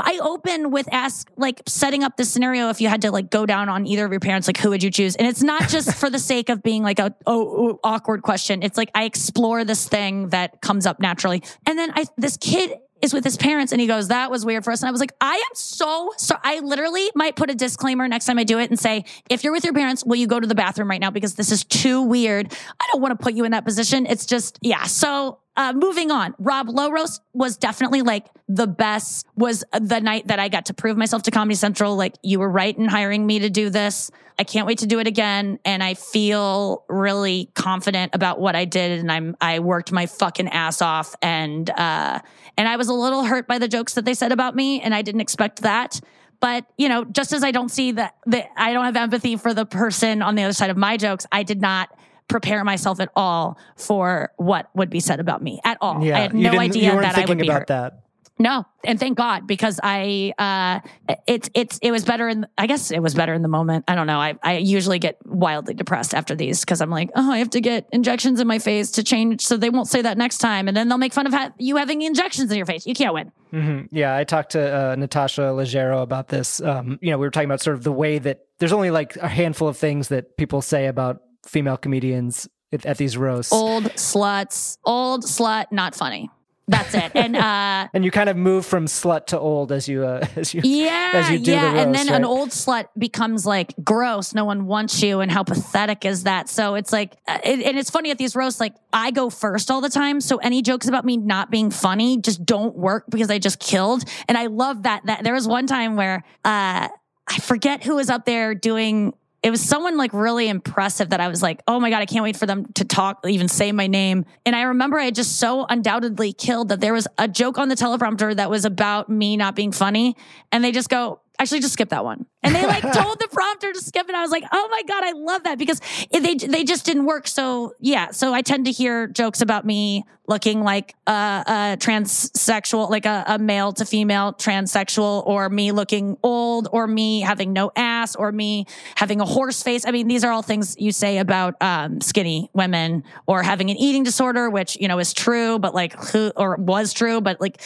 I open with ask like setting up the scenario if you had to like go down on either of your parents, like who would you choose? And it's not just for the sake of being like a oh, oh, awkward question. It's like I explore this thing that comes up naturally. And then I this kid is with his parents. And he goes, that was weird for us. And I was like, I am so sorry. I literally might put a disclaimer next time I do it and say, if you're with your parents, will you go to the bathroom right now? Because this is too weird. I don't want to put you in that position. It's just, yeah. So uh, moving on, Rob Lowe Roast was definitely like the best. Was the night that I got to prove myself to Comedy Central. Like you were right in hiring me to do this. I can't wait to do it again, and I feel really confident about what I did. And I'm I worked my fucking ass off, and uh, and I was a little hurt by the jokes that they said about me, and I didn't expect that. But you know, just as I don't see that I don't have empathy for the person on the other side of my jokes, I did not prepare myself at all for what would be said about me at all. Yeah, I had no idea that I would be about hurt. that. No, and thank God because I uh it's it's it was better in I guess it was better in the moment. I don't know. I I usually get wildly depressed after these because I'm like, oh, I have to get injections in my face to change so they won't say that next time, and then they'll make fun of ha- you having injections in your face. You can't win. hmm Yeah, I talked to uh, Natasha Leggero about this. Um, you know, we were talking about sort of the way that there's only like a handful of things that people say about female comedians at, at these roasts. Old sluts, old slut, not funny. That's it. And <laughs> uh and you kind of move from slut to old as you uh, <laughs> as you Yeah, as you do yeah, the roast, and then an old slut becomes like gross. No one wants you, and how pathetic is that? So it's like, uh, it, and it's funny at these roasts. Like I go first all the time, so any jokes about me not being funny just don't work because I just killed. And I love that. That there was one time where uh I forget who was up there doing. It was someone like really impressive that I was like, oh my God, I can't wait for them to talk, even say my name. And I remember I just so undoubtedly killed that there was a joke on the teleprompter that was about me not being funny. And they just go, actually, just skip that one. And they like <laughs> told the prompter to skip it. I was like, oh my God, I love that because they, they just didn't work. So yeah. So I tend to hear jokes about me looking like a, a transsexual, like a, a male to female transsexual, or me looking old, or me having no ass, or me having a horse face. I mean, these are all things you say about um, skinny women, or having an eating disorder, which you know is true, but like who or was true, but like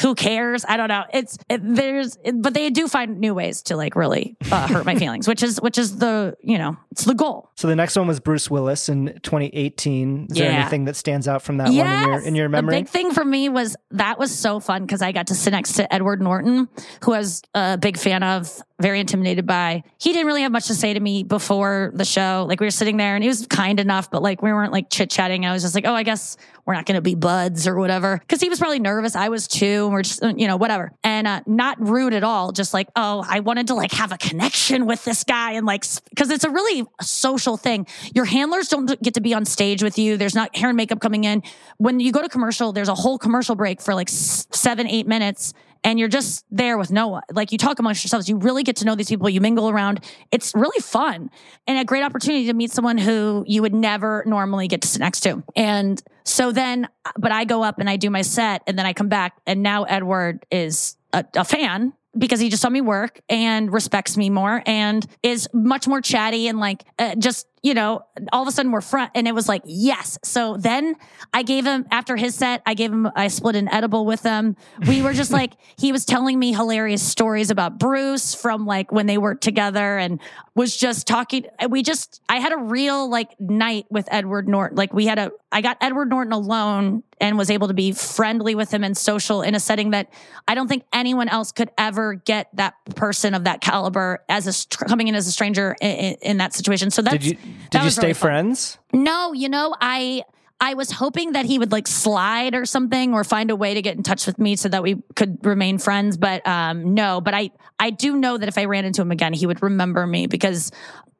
who cares? I don't know. It's it, there's, it, but they do find new ways to like really uh, hurt my <laughs> feelings, which is which is the you know it's the goal. So the next one was Bruce Willis in 2018. Is there Yeah. anything that stands out from that one in your in your memory? The big thing for me was that was so fun because I got to sit next to Edward Norton, who I was a big fan of, very intimidated by. He didn't really have much to say to me before the show. Like we were sitting there and he was kind enough, but like we weren't like chit chatting. I was just like, oh, I guess we're not going to be buds or whatever. Cause he was probably nervous. I was too. And we're just, uh, you know, whatever. And uh, not rude at all. Just like, oh, I wanted to like have a connection with this guy and like, because it's a really social thing. Your handlers don't get to be on stage with you. There's not hair and makeup coming in. When you go to commercial, there's a whole commercial break for like seven, eight minutes and you're just there with no one. Like you talk amongst yourselves, you really get to know these people, you mingle around. It's really fun and a great opportunity to meet someone who you would never normally get to sit next to. And so then, but I go up and I do my set and then I come back and now Edward is a, a fan because he just saw me work and respects me more and is much more chatty and like uh, just you know all of a sudden we're front. And it was like yes. So then i gave him after his set i gave him i split an edible with him. We were just <laughs> like he was telling me hilarious stories about bruce from like when they worked together and was just talking. We just i had a real like night with edward norton. Like we had a i got edward norton alone and was able to be friendly with him and social in a setting that I don't think anyone else could ever get that person of that caliber as a coming in as a stranger in, in, that situation. So that's did you that did you stay really friends? No, you know, I I was hoping that he would like slide or something or find a way to get in touch with me so that we could remain friends. But um no, but I I do know that if I ran into him again, he would remember me because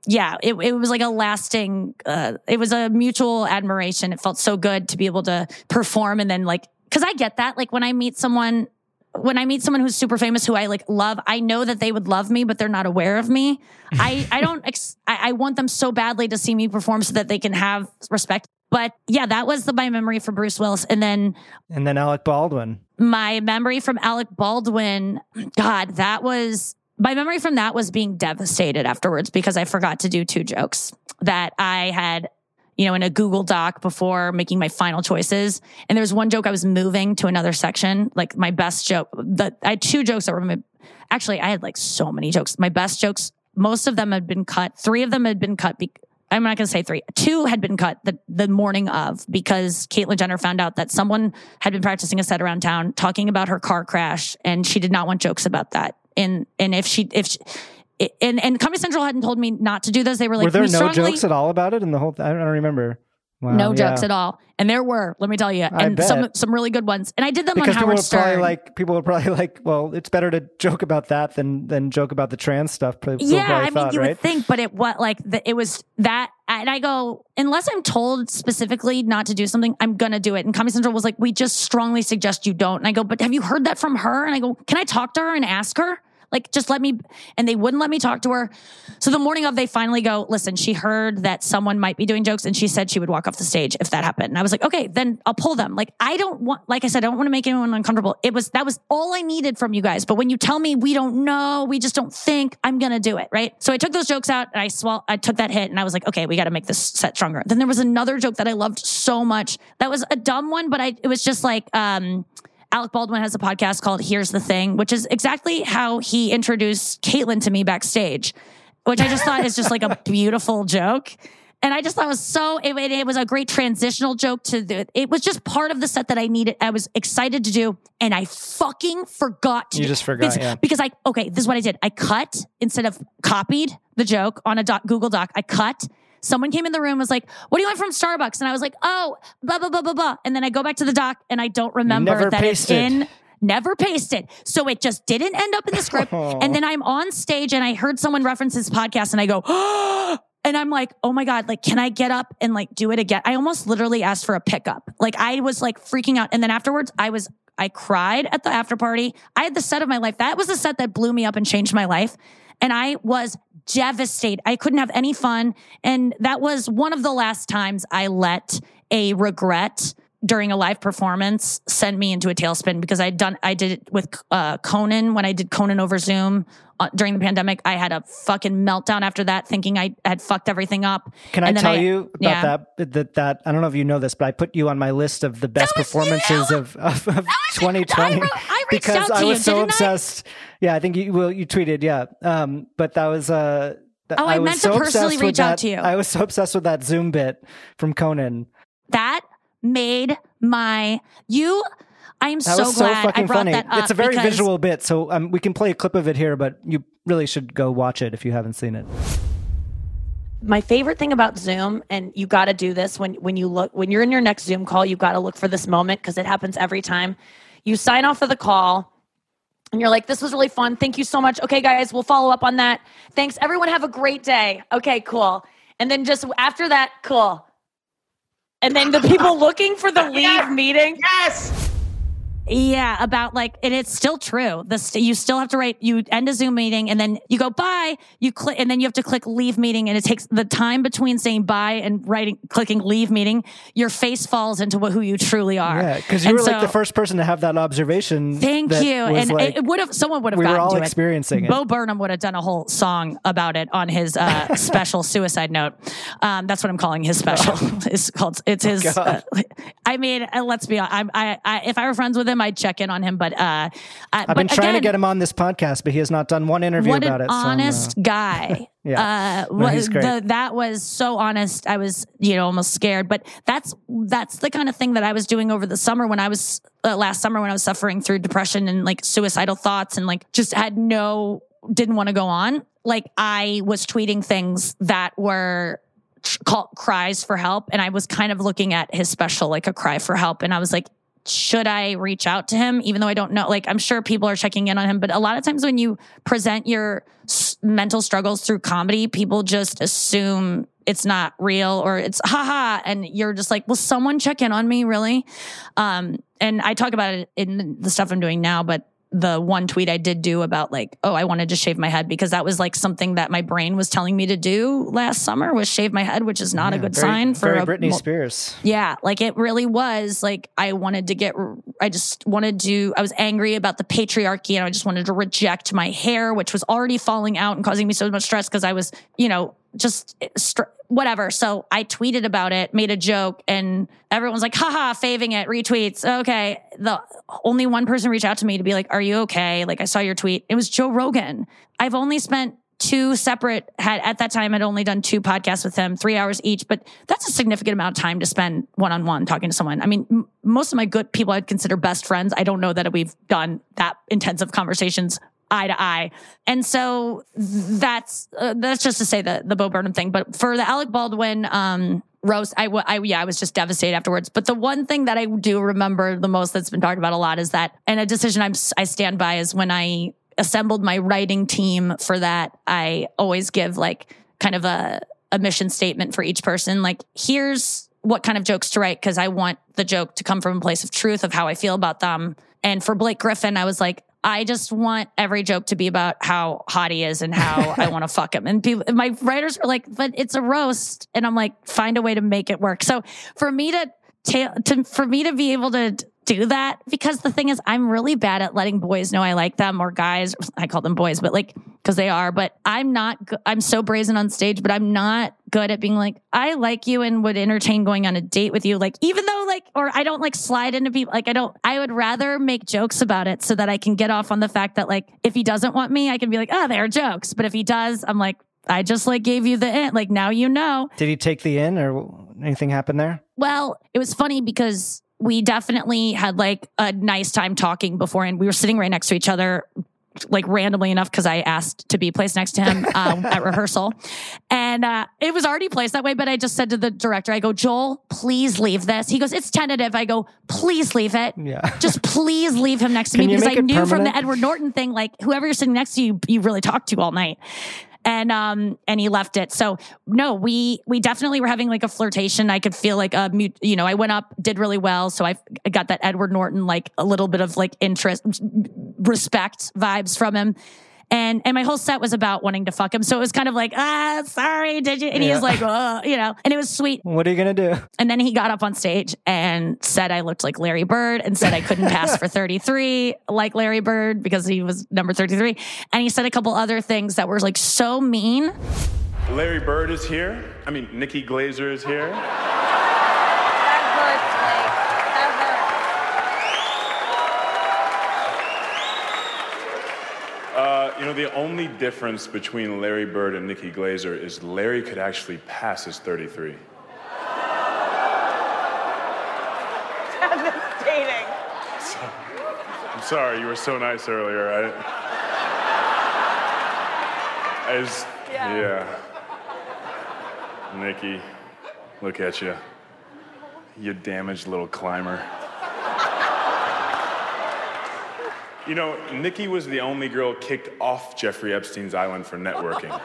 yeah, it, it was like a lasting uh it was a mutual admiration. It felt so good to be able to perform and then like cuz I get that like when I meet someone when I meet someone who's super famous who I like love, I know that they would love me, but they're not aware of me. I, I don't, ex- I, I want them so badly to see me perform so that they can have respect. But yeah, that was the, my memory for Bruce Willis. And then And then Alec Baldwin. my memory from Alec Baldwin, God, that was my memory from that was being devastated afterwards because I forgot to do two jokes that I had, you know, in a Google Doc before making my final choices. And there was one joke I was moving to another section, like my best joke. The, I had two jokes that were my, actually, I had like so many jokes. My best jokes, most of them had been cut. Three of them had been cut. Be, I'm not going to say three. Two had been cut the, the morning of because Caitlyn Jenner found out that someone had been practicing a set around town talking about her car crash and she did not want jokes about that. And, and if she, if she, and, and Comedy Central hadn't told me not to do those. They were like, Were there "We no strongly- jokes at all about it in the whole? I don't remember. Wow, no yeah. jokes at all. And there were, let me tell you, I and some bet. some really good ones. And I did them Because on Howard Stern. like people would probably <laughs> like. Well, it's better to joke about that than than joke about the trans stuff. Yeah, I mean, thought, you right? would think, but it what like the, it was that, and I go unless I'm told specifically not to do something, I'm gonna do it. And Comedy Central was like, we just strongly suggest you don't. And I go, but have you heard that from her? And I go, can I talk to her and ask her? Like, just let me. And they wouldn't let me talk to her. So the morning of, they finally go, listen, she heard that someone might be doing jokes and she said she would walk off the stage if that happened. And I was like, okay, then I'll pull them. Like, I don't want, like I said, I don't want to make anyone uncomfortable. It was, that was all I needed from you guys. But when you tell me we don't know, we just don't think, I'm going to do it. Right. So I took those jokes out and I swall, I took that hit and I was like, okay, we got to make this set stronger. Then there was another joke that I loved so much. That was a dumb one, but I, it was just like, um, Alec Baldwin has a podcast called Here's the Thing, which is exactly how he introduced Caitlyn to me backstage, which I just thought is just like a <laughs> beautiful joke. And I just thought it was so, it, it- it was a great transitional joke to the, it was just part of the set that I needed. I was excited to do. And I fucking forgot to You do- just forgot, because, yeah. because I, okay, this is what I did. I cut instead of copied the joke on a doc, Google Doc. I cut. Someone came in the room was like, "What do you want from Starbucks?" And I was like, "Oh, blah blah blah blah blah." And then I go back to the doc and I don't remember never that pasted. it's in never pasted. So it just didn't end up in the script. <laughs> and then I'm on stage and I heard someone reference this podcast and I go, <gasps> and I'm like, oh my God, like, can I get up and like do it again? I almost literally asked for a pickup. Like I was like freaking out. And then afterwards I was, I cried at the after party. I had the set of my life. That was the set that blew me up and changed my life. And I was devastated. I couldn't have any fun. And that was one of the last times I let a regret during a live performance send me into a tailspin because I'd done, I did it with uh, Conan when I did Conan over Zoom uh, during the pandemic. I had a fucking meltdown after that, thinking I had fucked everything up. Can I tell you about yeah. that, that? That I don't know if you know this, but I put you on my list of the best performances of, of, of 2020 I I because out to I was you, so I? obsessed. Yeah, I think you well, you tweeted, yeah. Um, but that was uh, Oh, I meant to so personally reach out that- to you. I was so obsessed with that Zoom bit from Conan. That made my, you, I am That so was so glad I fucking brought funny. that up. It's a very because- visual bit, so um, we can play a clip of it here, but you really should go watch it if you haven't seen it. my favorite thing about Zoom, and you got to do this when when you look when you're in your next Zoom call, you got to look for this moment because it happens every time. You sign off of the call, and you're like, "This was really fun. Thank you so much. Okay, guys, we'll follow up on that. Thanks, everyone. Have a great day. Okay, cool." And then just after that, cool. And then the people looking for the <laughs> leave meeting. Yes. Yeah, about like, and it's still true. This you still have to write. You end a Zoom meeting, and then you go bye. You click, and then you have to click leave meeting, and it takes the time between saying bye and writing, clicking leave meeting. Your face falls into what, who you truly are. Yeah, because you And were like the first person to have that observation. Thank that you. And like- it would have someone would have we were gotten all to experiencing it. Bo Burnham would have done a whole song about it on his uh, <laughs> special suicide note. Um, that's what I'm calling his special. <laughs> it's called. It's his. Oh, uh, I mean, uh, let's be honest. I'm, I, I, if I were friends with him, I'd check in on him. But uh, I, I've been trying to get him on this podcast, but he has not done one interview what about an it. so uh, honest guy. <laughs> Yeah. Uh, No, he's great. the- that was so honest. I was, you know, almost scared. But that's that's the kind of thing that I was doing over the summer when I was uh, last summer when I was suffering through depression and like suicidal thoughts and like just had no didn't want to go on. Like I was tweeting things that were call, cries for help, and I was kind of looking at his special like a cry for help, and I was like, should I reach out to him? Even though I don't know, like I'm sure people are checking in on him, but a lot of times when you present your s- mental struggles through comedy, people just assume it's not real or it's haha, and you're just like, will someone check in on me really? Um, and I talk about it in the stuff I'm doing now, but the one tweet I did do about like, oh, I wanted to shave my head because that was like something that my brain was telling me to do last summer was shave my head, which is not a good very- sign for a Britney Spears. yeah, like it really was. Like I wanted to get, I just wanted to, I was angry about the patriarchy and I just wanted to reject my hair, which was already falling out and causing me so much stress because I was, you know, just eh, str- whatever. So I tweeted about it, made a joke, and everyone's like, haha, faving it, retweets. Okay. The only one person reached out to me to be like, are you okay? Like I saw your tweet. It was Joe Rogan. I've only spent two separate had at that time I'd only done two podcasts with him, three hours each, but that's a significant amount of time to spend one on one talking to someone. I mean, m- most of my good people I'd consider best friends. I don't know that we've done that intensive conversations eye to eye. And so that's uh, that's just to say the the Bo Burnham thing. But for the Alec Baldwin um, roast, I yeah, I was just devastated afterwards. But the one thing that I do remember the most that's been talked about a lot is that, and a decision I'm I stand by is when I assembled my writing team for that. I always give like kind of a a mission statement for each person. Like here's what kind of jokes to write because I want the joke to come from a place of truth of how I feel about them. And for Blake Griffin, I was like, I just want every joke to be about how hot he is and how I want to <laughs> fuck him. And people, my writers were like, but it's a roast. And I'm like, find a way to make it work. So for me to, ta- to for me to be able to do that, because the thing is, I'm really bad at letting boys know I like them or guys. I call them boys, but like, cause they are, but I'm not, go- I'm so brazen on stage, but I'm not good at being like, I like you and would entertain going on a date with you. Like, even though like, or I don't like slide into people. Like, I don't, I would rather make jokes about it so that I can get off on the fact that like, if he doesn't want me, I can be like, oh, they're jokes. But if he does, I'm like, I just like gave you the in. Like, now you know. Did he take the in or anything happen there? Well, it was funny because we definitely had like a nice time talking before, and we were sitting right next to each other, like randomly enough because I asked to be placed next to him <laughs> um, at rehearsal, and uh, it was already placed that way. But I just said to the director, "I go, Joel, please leave this." He goes, "It's tentative." I go, "Please leave it. Yeah. <laughs> Just please leave him next to Can me because I knew from the Edward Norton thing, like whoever you're sitting next to, you you really talked to all night." And um and he left it. So no we we definitely were having like a flirtation. I could feel like a mute you know i went up did really well. So I got that edward norton like a little bit of like interest respect vibes from him and and my whole set was about wanting to fuck him so it was kind of like ah sorry did you and he was like oh you know and it was sweet What are you gonna do? and then he got up on stage and said I looked like Larry Bird and said I couldn't pass for <laughs> 33 like Larry Bird because he was number 33. And he said a couple other things that were like so mean. Larry Bird is here. I mean, Nikki Glaser is here. Know, the only difference between Larry Bird and Nikki Glaser is Larry could actually pass his 33. Devastating. I'm sorry, you were so nice earlier. I, I just, yeah. Nikki, look at you. You damaged little climber. You know, Nikki was the only girl kicked off Jeffrey Epstein's island for networking.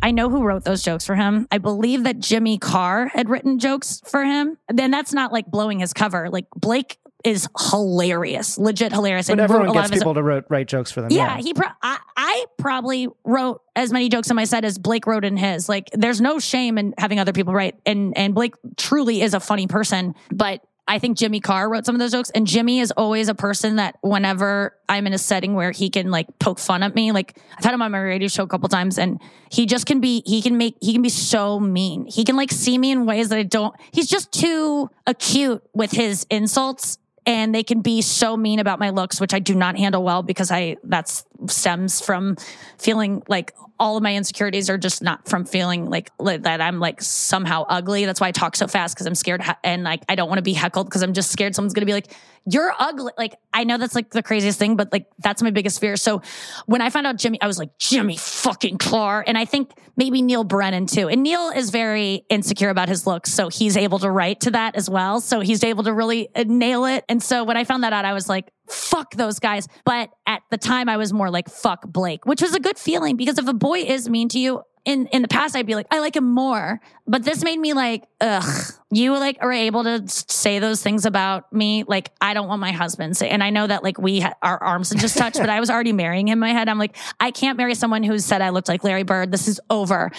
I know who wrote those jokes for him. I believe that Jimmy Carr had written jokes for him. Then that's not like blowing his cover. Like Blake is hilarious, legit hilarious. But and wrote everyone a lot gets of his- people to wrote, write jokes for them. Yeah, he. Pro- I, I probably wrote as many jokes in my set as Blake wrote in his. Like, there's no shame in having other people write, and and Blake truly is a funny person. But I think Jimmy Carr wrote some of those jokes, and Jimmy is always a person that whenever I'm in a setting where he can like poke fun at me, like I've had him on my radio show a couple times, and he just can be. He can make. He can be so mean. He can like see me in ways that I don't. He's just too acute with his insults and they can be so mean about my looks which i do not handle well because i that's stems from feeling like all of my insecurities are just not from feeling like, that i'm like somehow ugly. That's why i talk so fast because i'm scared and like i don't want to be heckled because i'm just scared someone's gonna be like you're ugly like i know that's like the craziest thing but like that's my biggest fear. So when i found out jimmy i was like jimmy fucking clark and i think maybe Neal Brennan too. And Neal is very insecure about his looks so he's able to write to that as well. So he's able to really uh, nail it. And so when i found that out i was like fuck those guys. But at the time i was more like fuck blake which was a good feeling because if a boy is mean to you in in the past I'd be like I like him more but this made me like ugh you like are able to say those things about me like I don't want my husband say and I know that like we ha- our arms had just touched but I was already <laughs> marrying him in my head. I'm like I can't marry someone who said I looked like Larry Bird. This is over.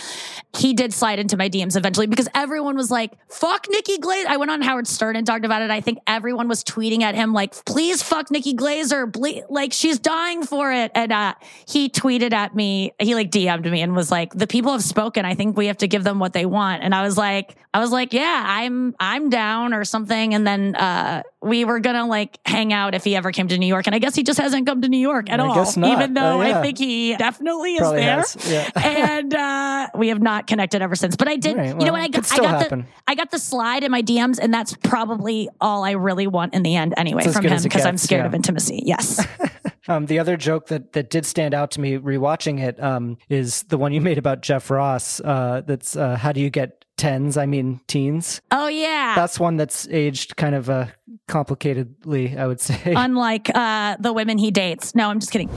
He did slide into my DMs eventually because everyone was like fuck Nikki Glaser. I went on Howard Stern and talked about it. I think everyone was tweeting at him like please fuck Nikki Glaser. Ble- like she's dying for it. And uh he tweeted at me he like DM'd me and was like the people have spoken. I think we have to give them what they want. And I was like, I was like, yeah, I'm, I'm down or something. And then, uh, we were gonna like hang out if he ever came to New York. And I guess he just hasn't come to New York at I all. guess not. Even though Uh, yeah. I think he definitely is Probably there. has, yeah. <laughs> and, uh, we have not connected ever since. But I did, Right, you know what? I got, I got happen. the, I got the slide in my DMs and that's probably all I really want in the end anyway It's from him because I'm scared yeah. of intimacy. Yes. <laughs> Um, the other joke that, that did stand out to me rewatching it um, is the one you made about Jeff Ross. Uh, that's uh, how do you get tens? I mean teens. oh yeah. That's one that's aged kind of uh, complicatedly, I would say. <laughs> Unlike uh, the women he dates. No, I'm just kidding.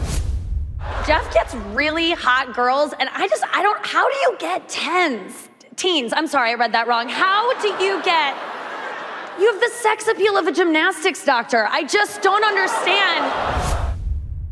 Jeff gets really hot girls, and I just, I don't, how do you get tens? Teens, I'm sorry, I read that wrong. How do you get, you have the sex appeal of a gymnastics doctor. I just don't understand.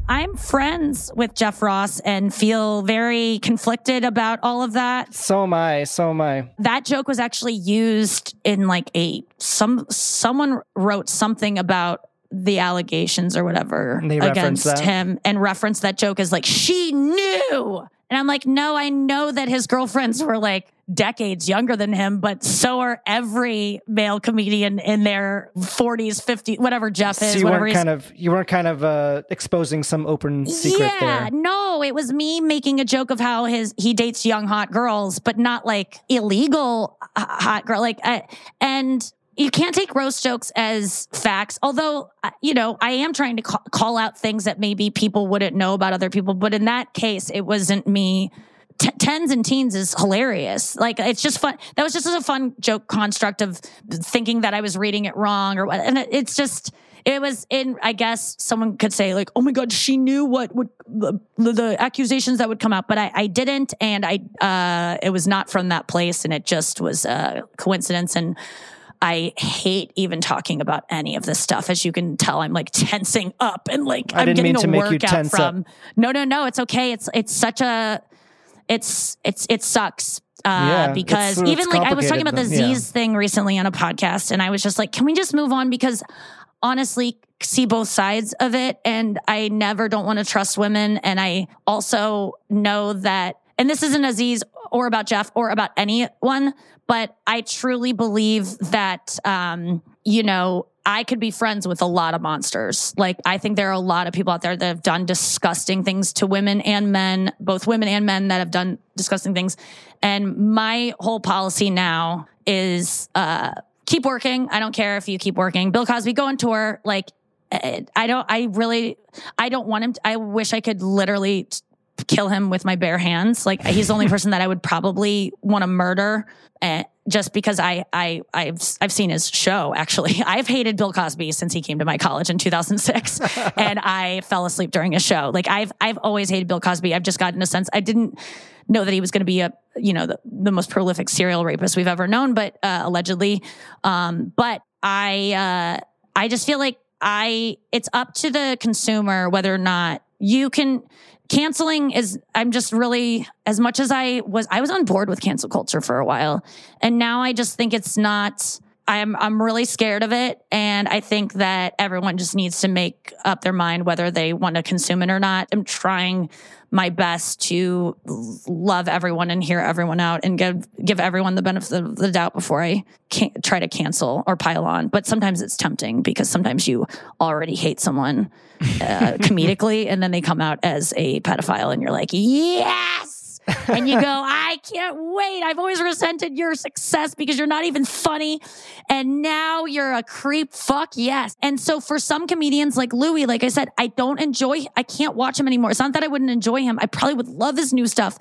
I'm friends with Jeff Ross and feel very conflicted about all of that. so am I. So am I. That joke was actually used in like a some someone wrote something about the allegations or whatever they against that? him and referenced that joke as like she knew. And I'm like, no, I know that his girlfriends were like decades younger than him, but so are every male comedian in their 40s, 50s, whatever Jeff is, So you weren't kind of you weren't kind of uh, exposing some open secret yeah, there. no, it was me making a joke of how his he dates young hot girls, but not like illegal hot girl. Like, uh, and you can't take roast jokes as facts. Although, uh, you know, I am trying to ca- call out things that maybe people wouldn't know about other people. But in that case, it wasn't me. T- tens and teens is hilarious. Like it's just fun. That was just a fun joke construct of thinking that I was reading it wrong or what. And it- it's just it was in. I guess someone could say like, "Oh my god, she knew what would the, the accusations that would come out," but I, I didn't, and I uh, it was not from that place, and it just was a coincidence and. I hate even talking about any of this stuff. As you can tell, I'm like tensing up and like I I'm didn't getting mean a to make you workout tense up. from. No, no, no. It's okay. It's it's such a it's it's it sucks. Uh, Yeah, because it's- even it's like I was talking about the. Yeah. Z's thing recently on a podcast, and I was just like, can we just move on? Because honestly, see both sides of it, and I never don't want to trust women, and I also know that, and this isn't Aziz or about Jeff or about anyone, but I truly believe that, um, you know. I could be friends with a lot of monsters. Like, I think there are a lot of people out there that have done disgusting things to women and men, both women and men that have done disgusting things. And my whole policy now is uh, keep working. I don't care if you keep working. Bill Cosby, go on tour. Like, eh, I don't, I really, I don't want him. To, I wish I could literally kill him with my bare hands. Like, he's the only <laughs> person that I would probably want to murder. And just because I, I, I've, I've seen his show. Actually, <laughs> I've hated Bill Cosby since he came to my college in 2006, <laughs> and I fell asleep during his show. Like I've, I've always hated Bill Cosby. I've just gotten a sense. I didn't know that he was going to be a, you know, the, the most prolific serial rapist we've ever known, but uh, allegedly. Um, but I, uh, I just feel like I, it's up to the consumer whether or not you can canceling is i'm just really as much as i was i was on board with cancel culture for a while. And now i just think it's not i'm i'm really scared of it and i think that everyone just needs to make up their mind whether they want to consume it or not i'm trying my best to love everyone and hear everyone out and give give everyone the benefit of the doubt before I can try to cancel or pile on. But sometimes it's tempting because sometimes you already hate someone uh, <laughs> comedically, and then they come out as a pedophile, and you're like, yes. <laughs> and you go, I can't wait. I've always resented your success because you're not even funny. And now you're a creep. Fuck yes. And so for some comedians like Louis, like I said, I don't enjoy, I can't watch him anymore. It's not that I wouldn't enjoy him. I probably would love his new stuff,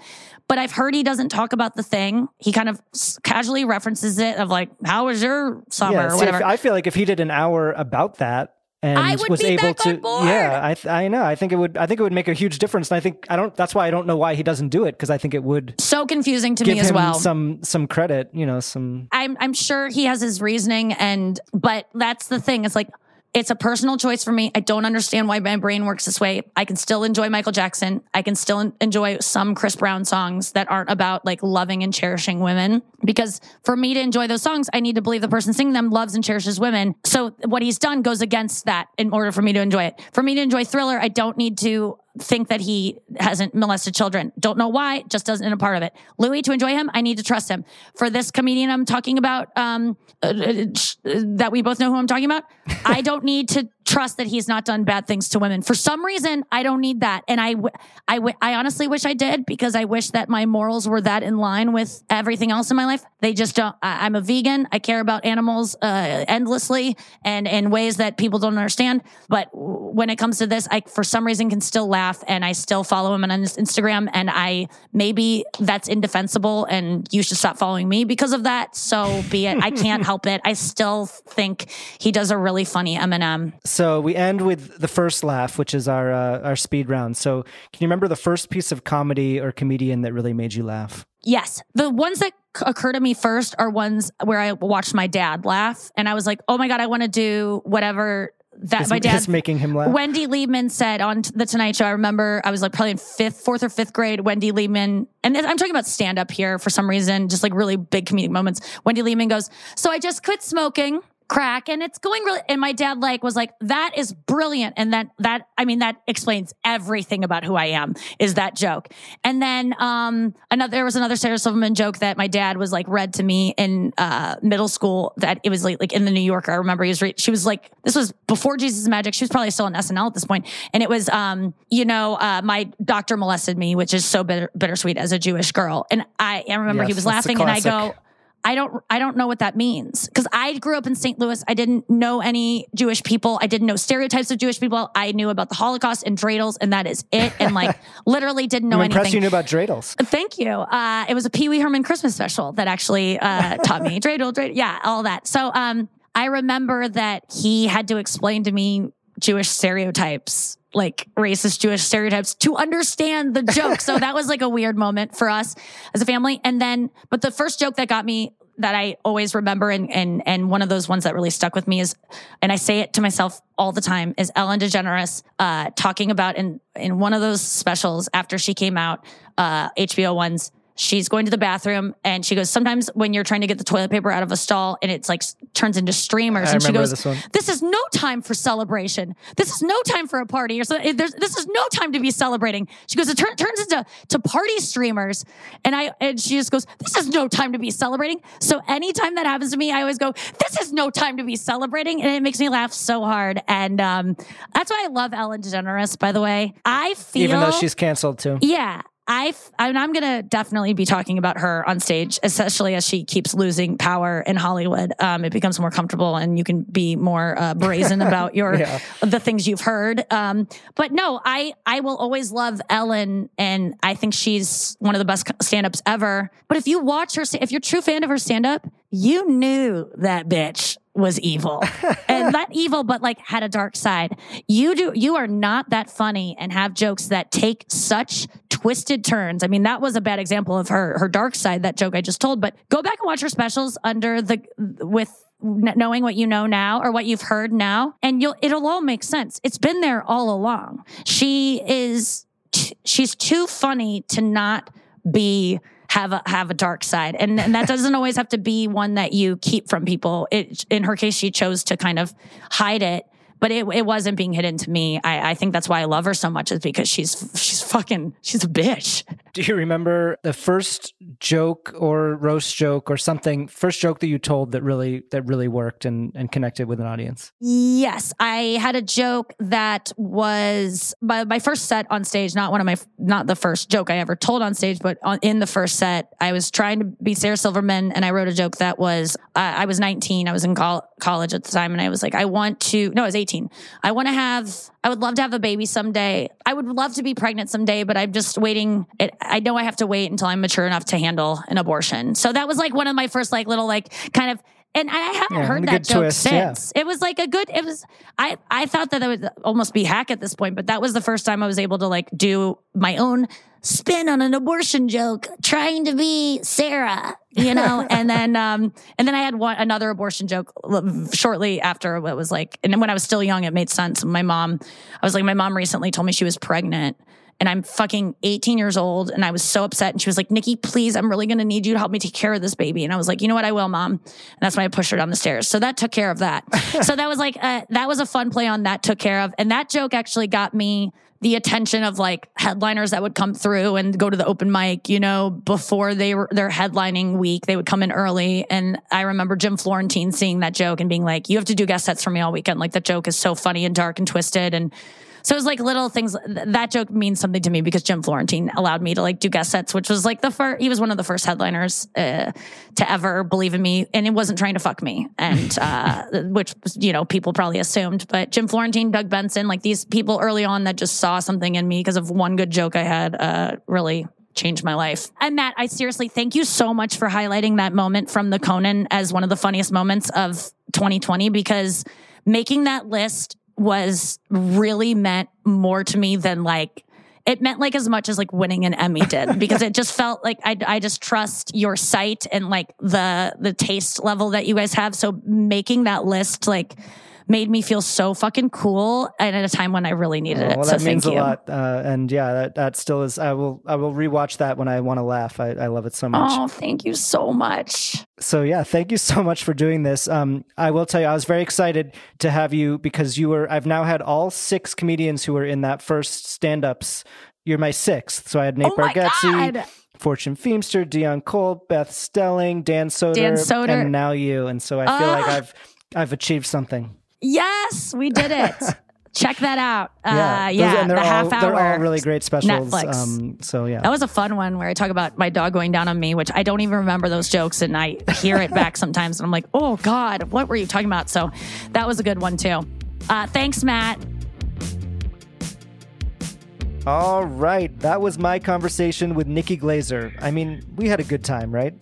but I've heard he doesn't talk about the thing. He kind of casually references it of like, how was your summer Yeah, or whatever. if- I feel like if he did an hour about that and I would was be able back to, on board. yeah, I th- I know. I think it would. I think it would make a huge difference. And I think I don't. That's why I don't know why he doesn't do it because I think it would so confusing to give me as him well. some some credit. You know, some I'm I'm sure he has his reasoning and but that's the thing. It's like it's a personal choice for me. I don't understand why my brain works this way. I can still enjoy Michael Jackson. I can still enjoy some Chris Brown songs that aren't about like loving and cherishing women. because for me to enjoy those songs, I need to believe the person singing them loves and cherishes women. So what he's done goes against that in order for me to enjoy it. For me to enjoy Thriller, I don't need to think that he hasn't molested children. Don't know why, just doesn't in a part of it. Louis, to enjoy him, I need to trust him. For this comedian I'm talking about, um, uh, uh, that we both know who I'm talking about, <laughs> I don't need to trust that he's not done bad things to women. For some reason, I don't need that. And I, I, I honestly wish I did because I wish that my morals were that in line with everything else in my life. They just don't. I, I'm a vegan. I care about animals uh, endlessly and in ways that people don't understand. But when it comes to this, I, for some reason, can still laugh and I still follow him on Instagram. And I, maybe that's indefensible and you should stop following me because of that. So be it. I can't <laughs> help it. I still think he does a really funny Eminem. So we end with the first laugh, which is our uh, our speed round. So can you remember the first piece of comedy or comedian that really made you laugh? Yes. The ones that occur to me first are ones where I watched my dad laugh and I was like, oh my God, I want to do whatever that my dad just making him laugh? Wendy Liebman said on the Tonight Show. I remember I was like probably in fifth, fourth or fifth grade. Wendy Liebman, and I'm talking about stand up here for some reason, just like really big comedic moments. Wendy Liebman goes, "So I just quit smoking." Crack and it's going really and my dad like was like that is brilliant and that that i mean that explains everything about who i am is that joke. And then um another there was another sarah silverman joke that my dad was like read to me in uh middle school that it was like like in the new yorker i remember he was re- she was like this was before jesus magic she was probably still on snl at this point and it was um you know uh my doctor molested me which is so bitter, bittersweet as a jewish girl and i i remember he was laughing and i go I don't I don't know what that means because I grew up in St. Louis. I didn't know any Jewish people. I didn't know stereotypes of Jewish people. I knew about the Holocaust and dreidels, and that is it. And <laughs> like literally didn't know I'm impressed anything. you knew about dreidels. Thank you. Uh, it was a Pee Wee Herman Christmas special that actually uh, <laughs> taught me dreidel, dreidel, yeah, all that. So um, I remember that he had to explain to me Jewish stereotypes, like racist Jewish stereotypes, to understand the joke. so that was like a weird moment for us as a family. And then, but the first joke that got me that I always remember and and and one of those ones that really stuck with me is and I say it to myself all the time is Ellen DeGeneres uh talking about in in one of those specials after she came out uh HBO ones she's going to the bathroom and she goes sometimes when you're trying to get the toilet paper out of a stall and it's like turns into streamers I and she goes this this is no time for celebration. This is no time for a party or something. There's, this is no time to be celebrating. She goes, it turn, turns into to party streamers. And I, and she just goes, this is no time to be celebrating. So anytime that happens to me, I always go, this is no time to be celebrating. And it makes me laugh so hard. And, um, that's why I love Ellen DeGeneres, by the way. I feel. Even though she's canceled too. Yeah. I I'm going to definitely be talking about her on stage, especially as she keeps losing power in Hollywood. Um, it becomes more comfortable, and you can be more uh, brazen <laughs> about your Yeah. the things you've heard. Um, but no, I I will always love Ellen, and I think she's one of the best stand-ups ever. But if you watch her, if you're a true fan of her stand-up, you knew that bitch was evil. <laughs> And not evil but like had a dark side. You do you are not that funny and have jokes that take such twisted turns. I mean that was a bad example of her her dark side that joke i just told but go back and watch her specials under the with knowing what you know now or what you've heard now and you'll it'll all make sense. It's been there all along. She is she's too funny to not be have a have a dark side. And and that doesn't always have to be one that you keep from people. It in her case she chose to kind of hide it but it, it wasn't being hidden to me I, I think that's why i love her so much is because she's she's fucking she's a bitch Do you remember the first joke or roast joke or something, first joke that you told that really that really worked and, and connected with an audience? Yes, I had a joke that was my, my first set on stage. Not one of my, not the first joke I ever told on stage, but on, in the first set, I was trying to be Sarah Silverman, and I wrote a joke that was uh, I was 19, I was in col- college at the time, and I was like, I want to. No, I was 18. I want to have. I would love to have a baby someday. I would love to be pregnant someday, but I'm just waiting. It, I know I have to wait until I'm mature enough to handle an abortion. So that was like one of my first like little like kind of. And I haven't Yeah, heard that joke twist, yeah. since it was like a good it was i i thought that that would almost be hack at this point but that was the first time i was able to like do my own spin on an abortion joke trying to be sarah you know <laughs> and then um and then i had one another abortion joke shortly after what was like and then when i was still young it made sense my mom i was like my mom recently told me she was pregnant and I'm fucking 18 years old and I was so upset and she was like, "Nikki, please, I'm really going to need you to help me take care of this baby." And I was like, "You know what? I will, mom." And that's why I pushed her down the stairs. So that took care of that. <laughs> so that was like uh, that was a fun play on that took care of. And that joke actually got me the attention of like headliners that would come through and go to the open mic, you know, before they were their headlining week, they would come in early. And I remember Jim Florentine seeing that joke and being like, you have to do guest sets for me all weekend. Like that joke is so funny and dark and twisted. And so it was like little things. That joke means something to me because Jim Florentine allowed me to like do guest sets, which was like the first, he was one of the first headliners uh, to ever believe in me. And it wasn't trying to fuck me. And, <laughs> uh, which, you know, people probably assumed. But Jim Florentine, Doug Benson, like these people early on that just saw something in me because of one good joke I had, uh, really changed my life. And Matt, I seriously thank you so much for highlighting that moment from the Conan as one of the funniest moments of 2020 because making that list was really meant more to me than like it meant like as much as like winning an Emmy did <laughs> because it just felt like I, I just trust your site and like the the taste level that you guys have. So making that list like made me feel so fucking cool and at a time when I really needed it. Well, so that means a you. lot, uh, and yeah, that, that still is. I will I will rewatch that when I want to laugh. I, I love it so much. Oh, thank you so much. So yeah, thank you so much for doing this. Um, I will tell you, I was very excited to have you because you were. I've now had all six comedians who were in that first stand-ups. You're my sixth. So I had Nate Oh Bargatze, God. Fortune Feimster, Deon Cole, Beth Stelling, Dan Soder, Dan Soder. and now you. And so I feel like Ah. I've I've achieved something. Yes, we did it. <laughs> Check that out. Yeah, uh, yeah, and the all half hour. they're all really great specials. Netflix. Um, so yeah, That was a fun one where I talk about my dog going down on me, which I don't even remember those jokes, and I hear it back <laughs> sometimes, and I'm like, "Oh God, what were you talking about?" So that was a good one too. Uh, thanks, Matt. All right, that was my conversation with Nikki Glaser. I mean, we had a good time, right?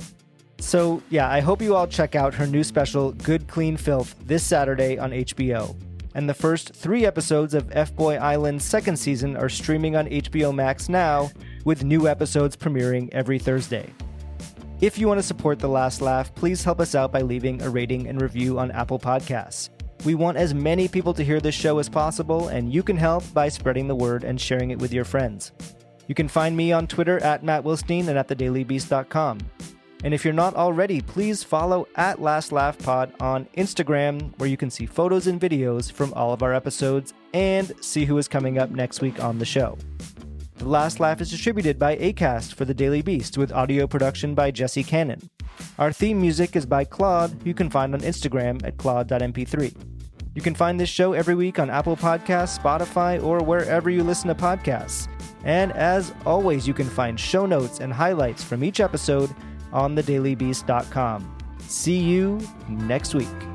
So, yeah, I hope you all check out her new special, Good Clean Filth, this Saturday on HBO. And the first three episodes of FBoy Island's second season are streaming on HBO Max now, with new episodes premiering every Thursday. If you want to support The Last Laugh, please help us out by leaving a rating and review on Apple Podcasts. We want as many people to hear this show as possible, and you can help by spreading the word and sharing it with your friends. You can find me on Twitter at Matt Wilstein and at thedailybeast.com. And if you're not already, please follow at Last Laugh Pod on Instagram, where you can see photos and videos from all of our episodes and see who is coming up next week on the show. The Last Laugh is distributed by ACAST for The Daily Beast with audio production by Jesse Cannon. Our theme music is by Claude, you can find on Instagram at claude.mp3. You can find this show every week on Apple Podcasts, Spotify, or wherever you listen to podcasts. And as always, you can find show notes and highlights from each episode on thedailybeast.com. See you next week.